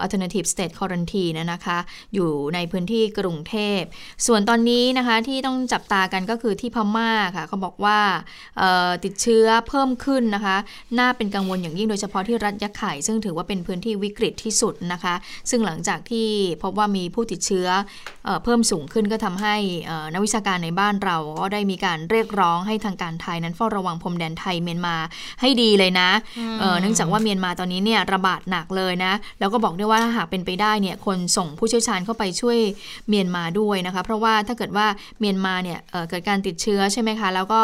alternative state quarantine นะคะ อยู่ในพื้นที่กรุงเทพ ส่วนตอนนี้นะคะที่ต้องจับตากันก็คือที่พม่าค่ะเขาบอกว่าติดเชื้อเพิ่มขึ้นนะคะ น่าเป็นกังวลอย่างยิ่งโดยเฉพาะที่รัฐยะไข่ ซึ่งถือว่าเป็นพื้นที่วิกฤตที่สุดนะคะ ซึ่งหลังจากที่พบว่ามีผู้ติดเชื้อเพิ่มสูงขึ้นก็ทำให้นักวิชาการในบ้านเราก็ได้มีการเรียกร้องให้ทางการไทยนั้นเฝ้าระวังพรมแดนไทยเมียนมาให้ดีเลยนะเนื่องจากว่าเมียนมาตอนนี้เนี่ยระบาดหนักเลยนะ แล้วก็บอกด้วยว่าถ้าหากเป็นไปได้เนี่ยคนส่งผู้เชี่ยวชาญเข้าไปช่วยเมียนมาด้วยนะคะ เพราะว่าถ้าเกิดว่าเมียนมาเนี่ยเกิดการติดเชื้อใช่ไหมคะ แล้วก็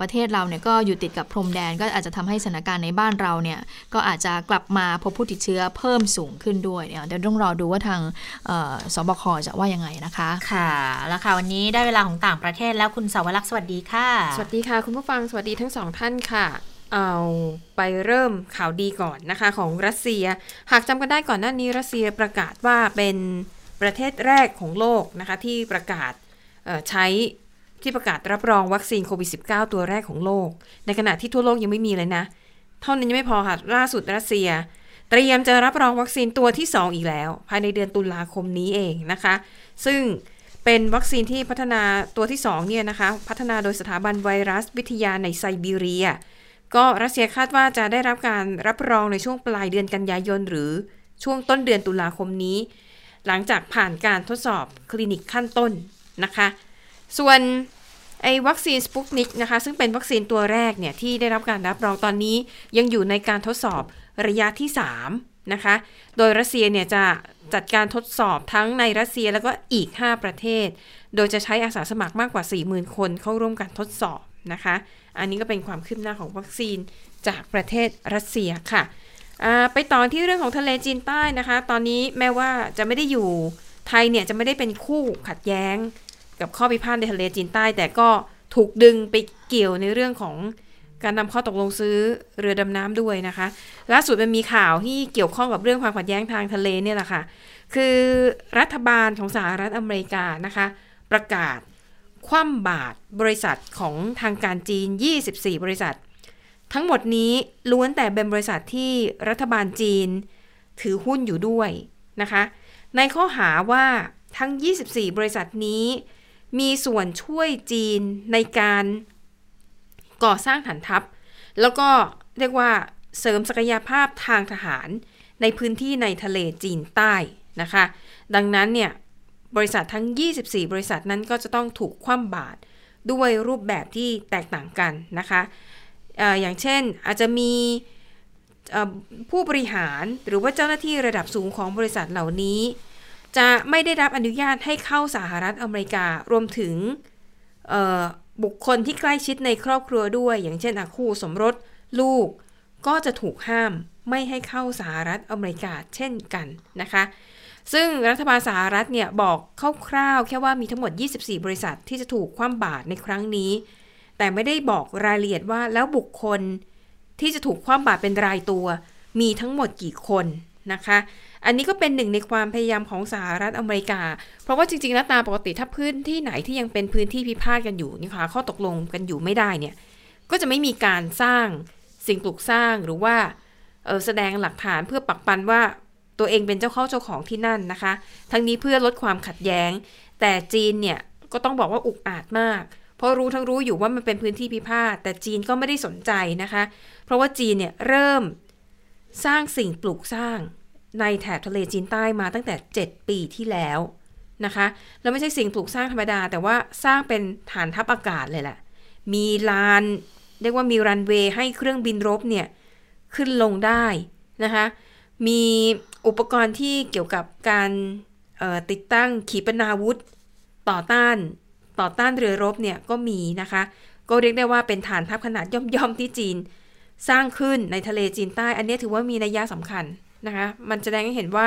ประเทศเราเนี่ยก็อยู่ติดกับพรมแดน ก็อาจจะทำให้สถานการณ์ในบ้านเราเนี่ยก็อาจจะกลับมาพบผู้ติดเชื้อเพิ่มสูงขึ้นด้วยเดี๋ยวต้องรอดูว่าทางสบคจะว่ายังไงนะคะ ค่ะ แล้วค่ะวันนี้ได้เวลาของต่างประเทศแล้วคุณสาวรักษ์สวัสดีค่ะ สวัสดีค่ะ คุณผู้ฟังสวัสดีทั้งสองท่านค่ะ เอาไปเริ่มข่าวดีก่อนนะคะของรัสเซีย หากจำกันได้ก่อนหน้านี้รัสเซียประกาศว่าเป็นประเทศแรกของโลกนะคะที่ประกาศใช้ที่ประกาศรับรองวัคซีนโควิด -19 ตัวแรกของโลก ในขณะที่ทั่วโลกยังไม่มีเลยนะ เท่านั้นยังไม่พอค่ะล่าสุดรัสเซีย เตรียมจะรับรองวัคซีนตัวที่ 2 อีกแล้ว ภายในเดือนตุลาคมนี้เองนะคะ ซึ่งเป็นวัคซีนที่พัฒนาตัวที่2เนี่ยนะคะ พัฒนาโดยสถาบันไวรัสวิทยาในไซบีเรีย ก็รัสเซียคาดว่าจะได้รับการรับรองในช่วงปลายเดือนกันยายน หรือช่วงต้นเดือนตุลาคมนี้ หลังจากผ่านการทดสอบคลินิกขั้นต้นนะคะ ส่วนไอ้วัคซีนสปุกนิกนะคะ ซึ่งเป็นวัคซีนตัวแรกเนี่ย ที่ได้รับการรับรองตอนนี้ ยังอยู่ในการทดสอบระยะที่ 3 นะคะ โดยรัสเซียเนี่ยจะจัดการทดสอบทั้งในรัสเซียแล้วก็อีก 5 ประเทศ โดยจะใช้อาสาสมัครมากกว่า 40,000 คนเข้าร่วมการทดสอบนะคะ อันนี้ก็เป็นความคืบหน้าของวัคซีนจากประเทศรัสเซียค่ะ ไปต่อที่เรื่องของทะเลจีนใต้นะคะ ตอนนี้แม้ว่าจะไม่ได้อยู่ไทยเนี่ยจะไม่ได้เป็นคู่ขัดแย้ง กับข้อพิพาทในทะเลจีนใต้ แต่ก็ถูกดึงไปเกี่ยวในเรื่องของการนำข้อตกลงซื้อเรือดำน้ำด้วยนะคะ ล่าสุดมันมีข่าวที่เกี่ยวข้องกับเรื่องความขัดแย้งทางทะเลเนี่ยแหละค่ะ คือรัฐบาลของสหรัฐอเมริกานะคะ ประกาศ คว่ำบาตรบริษัทของทางการจีน 24 บริษัท ทั้งหมดนี้ล้วนแต่เป็นบริษัทที่รัฐบาลจีน ถือหุ้นอยู่ด้วยนะคะ ในข้อหาว่าทั้ง 24 บริษัทนี้ มีส่วนช่วยจีนในการก่อสร้างฐานทัพ แล้วก็เรียกว่าเสริมศักยภาพทางทหารในพื้นที่ในทะเลจีนใต้นะคะ ดังนั้นเนี่ย บริษัททั้ง 24 บริษัทนั้นก็จะต้องถูกคว่ำบาตรด้วยรูปแบบที่แตกต่างกันนะคะออย่างเช่นอาจจะมีผู้บริหารหรือว่าเจ้าหน้าที่ระดับสูงของบริษัทเหล่านี้ จะไม่ได้รับอนุญาตให้เข้าสหรัฐอเมริการวมถึงบุคคลที่ใกล้ชิดในครอบครัวด้วย อย่างเช่นคู่สมรสลูกก็จะถูกห้ามไม่ให้เข้าสหรัฐอเมริกาเช่นกันนะคะ ซึ่งรัฐบาลสหรัฐเนี่ยบอกคร่าวๆแค่ว่ามีทั้งหมด 24 บริษัทที่จะถูกคว่ำบาตรในครั้งนี้ แต่ไม่ได้บอกรายละเอียดว่าแล้วบุคคลที่จะถูกคว่ำบาตรเป็นรายตัว มีทั้งหมดกี่คนนะคะ อันนี้ก็เป็นหนึ่งในความพยายามของสหรัฐอเมริกา เพราะว่าจริงๆแล้วตามปกติถ้าพื้นที่ไหนที่ยังเป็นพื้นที่พิพาทกันอยู่นี่ค่ะข้อตกลงกันอยู่ไม่ได้เนี่ยก็จะไม่มีการสร้างสิ่งปลูกสร้างหรือว่าแสดงหลักฐานเพื่อปักปันว่า ตัวเองเป็นเจ้าเข้าเจ้าของที่นั่นนะคะ ทั้งนี้เพื่อลดความขัดแย้ง แต่จีนเนี่ยก็ต้องบอกว่าอุกอาจมาก เพราะรู้ทั้งรู้อยู่ว่ามันเป็นพื้นที่พิพาทแต่จีนก็ไม่ได้สนใจนะคะ เพราะว่าจีนเนี่ยเริ่มสร้างสิ่งปลูกสร้างในแถบทะเลจีนใต้มาตั้งแต่ 7 ปีที่แล้วนะคะแล้วไม่ใช่สิ่งปลูกสร้างธรรมดา แต่ว่าสร้างเป็นฐานทัพอากาศเลยแหละมีลานเรียกว่ามีรันเวย์ให้เครื่องบินรบเนี่ยขึ้นลงได้นะคะ มีอุปกรณ์ที่เกี่ยวกับการติดตั้งขีปนาวุธ ต่อต้านต่อต้านเรือรบเนี่ยก็มีนะคะ ก็เรียกได้ว่าเป็นฐานทัพขนาดย่อมๆที่จีน สร้างขึ้นในทะเลจีนใต้ อันนี้ถือว่ามีนัยยะสำคัญนะคะ มันแสดงให้เห็นว่า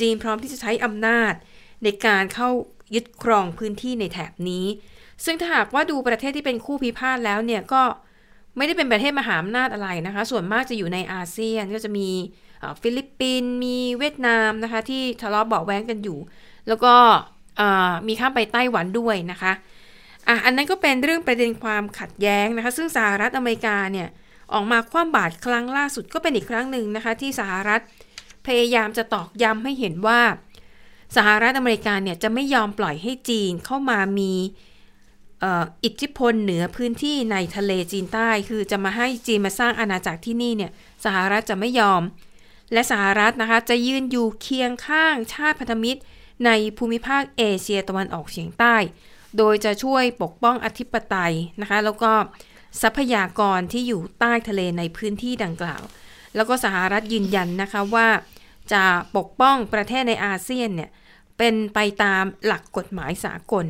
จีนพร้อมที่จะใช้อำนาจ ในการเข้ายึดครองพื้นที่ในแถบนี้ ซึ่งถ้าหากว่าดูประเทศที่เป็นคู่พิพาทแล้วเนี่ยก็ไม่ได้เป็นประเทศมหาอำนาจอะไรนะคะ ส่วนมากจะอยู่ในอาเซียนก็จะมี ฟิลิปปินส์มีเวียดนามนะคะที่ทะเลาะเบาแว้งกันอยู่ แล้วก็มีข้ามไปไต้หวันด้วยนะคะอะอันนั้นก็เป็นเรื่องประเด็นความขัดแย้งนะคะซึ่งสหรัฐอเมริกาเนี่ยออกมาคว่ำบาตรครั้งล่าสุดก็เป็นอีกครั้งหนึ่งนะคะที่สหรัฐพยายามจะตอกย้ำให้เห็นว่า สหรัฐอเมริกาเนี่ยจะไม่ยอมปล่อยให้จีนเข้ามามีอิทธิพลเหนือพื้นที่ในทะเลจีนใต้ คือจะมาให้จีนมาสร้างอาณาจักรที่นี่เนี่ยสหรัฐจะไม่ยอม และสหรัฐนะคะจะยืนอยู่เคียงข้างชาติพันธมิตร ในภูมิภาคเอเชียตะวันออกเฉียงใต้ โดยจะช่วยปกป้องอธิปไตยนะคะแล้วก็ทรัพยากรที่อยู่ใต้ทะเลในพื้นที่ดังกล่าว แล้วก็สหรัฐยืนยันนะคะว่าจะปกป้องประเทศในอาเซียนเนี่ยเป็นไปตามหลักกฎหมายสากล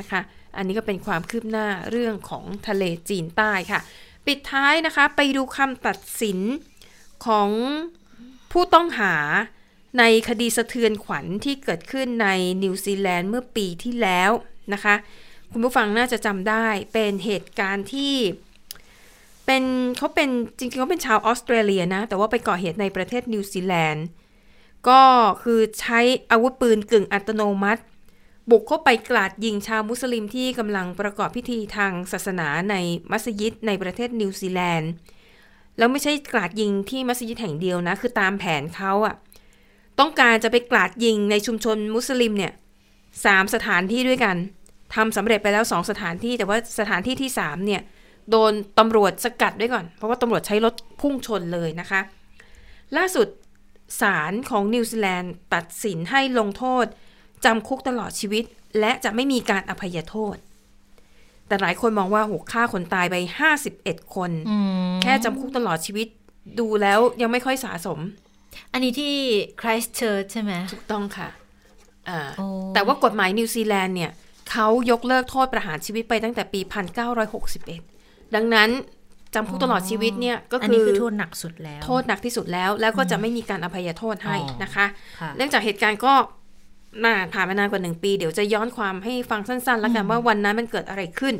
นะคะ อันนี้ก็เป็นความคืบหน้าเรื่องของทะเลจีนใต้ค่ะ ปิดท้ายนะคะไปดูคำตัดสินของ ผู้ต้องหาในคดีสะเทือนขวัญที่เกิดขึ้นในนิวซีแลนด์เมื่อปีที่แล้วนะคะ คุณผู้ฟังน่าจะจำได้เป็นเหตุการณ์ที่เป็นเขาเป็นจริงๆเขาเป็นชาวออสเตรเลียนะ แต่ว่าไปก่อเหตุในประเทศนิวซีแลนด์ก็คือใช้อาวุธปืนกึ่งอัตโนมัติ บุกเข้าไปกราดยิงชาวมุสลิมที่กำลังประกอบพิธีทางศาสนาในมัสยิดในประเทศนิวซีแลนด์ แล้วไม่ใช่กราดยิงที่มัสยิดแห่งเดียวนะ คือตามแผนเขาอะต้องการจะไปกราดยิงในชุมชนมุสลิมเนี่ยสามสถานที่ด้วยกันทำสำเร็จไปแล้วสองสถานที่ แต่ว่าสถานที่ที่สามเนี่ยโดนตำรวจสกัดด้วยก่อน เพราะว่าตำรวจใช้รถพุ่งชนเลยนะคะ ล่าสุดศาลของนิวซีแลนด์ตัดสินให้ลงโทษจำคุกตลอดชีวิต และจะไม่มีการอภัยโทษ แต่หลายคนมองว่าหกฆ่าคนตายไปห้าสิบเอ็ดคน แค่จำคุกตลอดชีวิตดูแล้วยังไม่ค่อยสะสม อันนี้ที่ Christchurch ใช่ไหมถูกต้องค่ะ แต่ว่ากฎหมายนิวซีแลนด์เนี่ยเขายกเลิกโทษประหารชีวิตไปตั้งแต่ปี 1961 ดังนั้นจำคุกตลอดชีวิตเนี่ยก็คือคือโทษหนักสุดแล้ว โทษหนักที่สุดแล้ว แล้วก็จะไม่มีการอภัยโทษให้นะคะ เนื่องจากเหตุการณ์ก็ นานผ่านมานานกว่าหนึ่งปี เดี๋ยวจะย้อนความให้ฟังสั้นๆ แล้วกันว่าวันนั้นมันเกิดอะไรขึ้น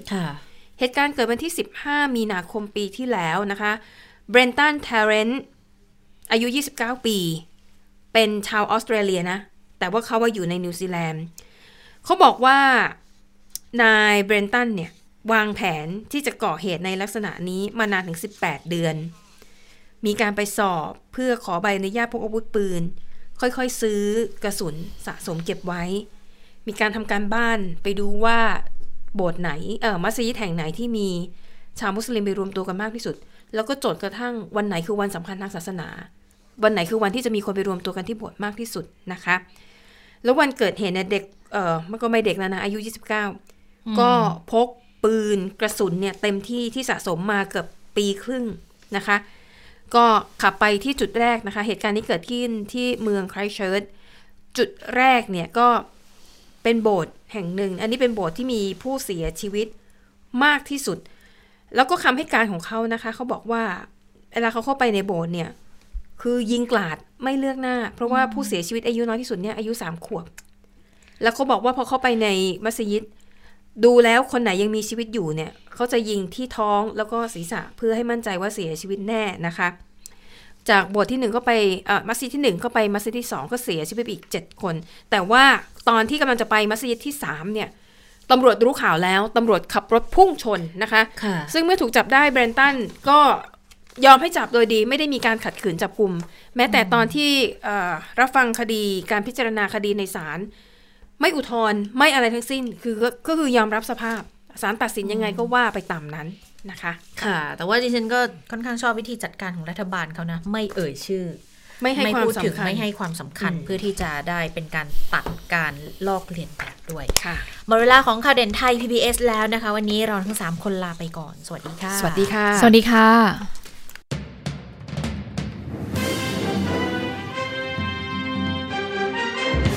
เหตุการณ์เกิดวันที่ 15 มีนาคมปีที่แล้วนะคะเบรนตันแทร์แรนท์อายุ 29 ปี เป็นชาวออสเตรเลียนะ แต่ว่าเขาว่าอยู่ในนิวซีแลนด์เขาบอกว่านายเบรนตันเนี่ย วางแผนที่จะก่อเหตุในลักษณะนี้มานานถึง 18 เดือน มีการไปสอบเพื่อขอใบอนุญาตพกอาวุธปืน ค่อยๆซื้อกระสุนสะสมเก็บไว้ มีการทำการบ้านไปดูว่าโบสถ์ไหนเออมัสยิดแห่งไหนที่มีชาวมุสลิมไปรวมตัวกันมากที่สุด แล้วก็จดกระทั่งวันไหนคือวันสำคัญทางศาสนา วันไหนคือวันที่จะมีคนไปรวมตัวกันที่โบสถ์มากที่สุดนะคะ แล้ววันเกิดเหตุเนี่ยเด็กเออมันก็ไม่เด็กแล้วนะอายุ 29 ก็พกปืนกระสุนเนี่ยเต็มที่ที่สะสมมาเกือบปีครึ่งนะคะ ก็ขับไปที่จุดแรกนะคะ เหตุการณ์นี้เกิดขึ้นที่เมืองไครเชิร์ตจุดแรกเนี่ยก็เป็นโบสถ์แห่งหนึ่ง อันนี้เป็นโบสถ์ที่มีผู้เสียชีวิตมากที่สุด แล้วก็คำให้การของเขานะคะ เขาบอกว่าเวลาเขาเข้าไปในโบสถ์เนี่ย คือยิงกลาดไม่เลือกหน้า เพราะว่าผู้เสียชีวิตอายุน้อยที่สุดเนี่ยอายุสามขวบ แล้วเขาบอกว่าพอเข้าไปในมัสยิด ดูแล้วคนไหนยังมีชีวิตอยู่เนี่ยเขาจะยิงที่ท้องแล้วก็ศีรษะเพื่อให้มั่นใจว่าเสียชีวิตแน่นะคะ จากโบสถ์ที่หนึ่งก็ไปเอ่อมัสยิดที่หนึ่งก็ไปมัสยิดที่สองก็เสียชีวิตไปอีกเจ็ดคน แต่ว่าตอนที่กำลังจะไปมัสยิดที่สามเนี่ยตำรวจรู้ข่าวแล้วตำรวจขับรถพุ่งชนนะคะค่ะซึ่งเมื่อถูกจับได้แบรนตันก็ยอมให้จับโดยดีไม่ได้มีการขัดขืนจับกลุ่ม แม้แต่ตอนที่เอ่อรับฟังคดีการพิจารณาคดีในศาล ไม่อุทธรณ์ไม่อะไรทั้งสิ้น คือก็ก็คือยอมรับสภาพศาลตัดสินยังไงก็ว่าไปตามนั้นนะคะ ค่ะ แต่ว่าดิฉันก็ค่อนข้างชอบวิธีจัดการของรัฐบาลเขานะ ไม่เอ่ยชื่อ ไม่ให้ความพูดถึงสำคัญไม่ให้ความสำคัญอืมเพื่อที่จะได้เป็นการตัดการลอกเลียนแบบด้วยค่ะหมดเวลาของข่าวเด่นไทย PBS แล้วนะคะ วันนี้เราทั้ง 3 คนลาไปก่อน สวัสดีค่ะ สวัสดีค่ะ สวัสดีค่ะ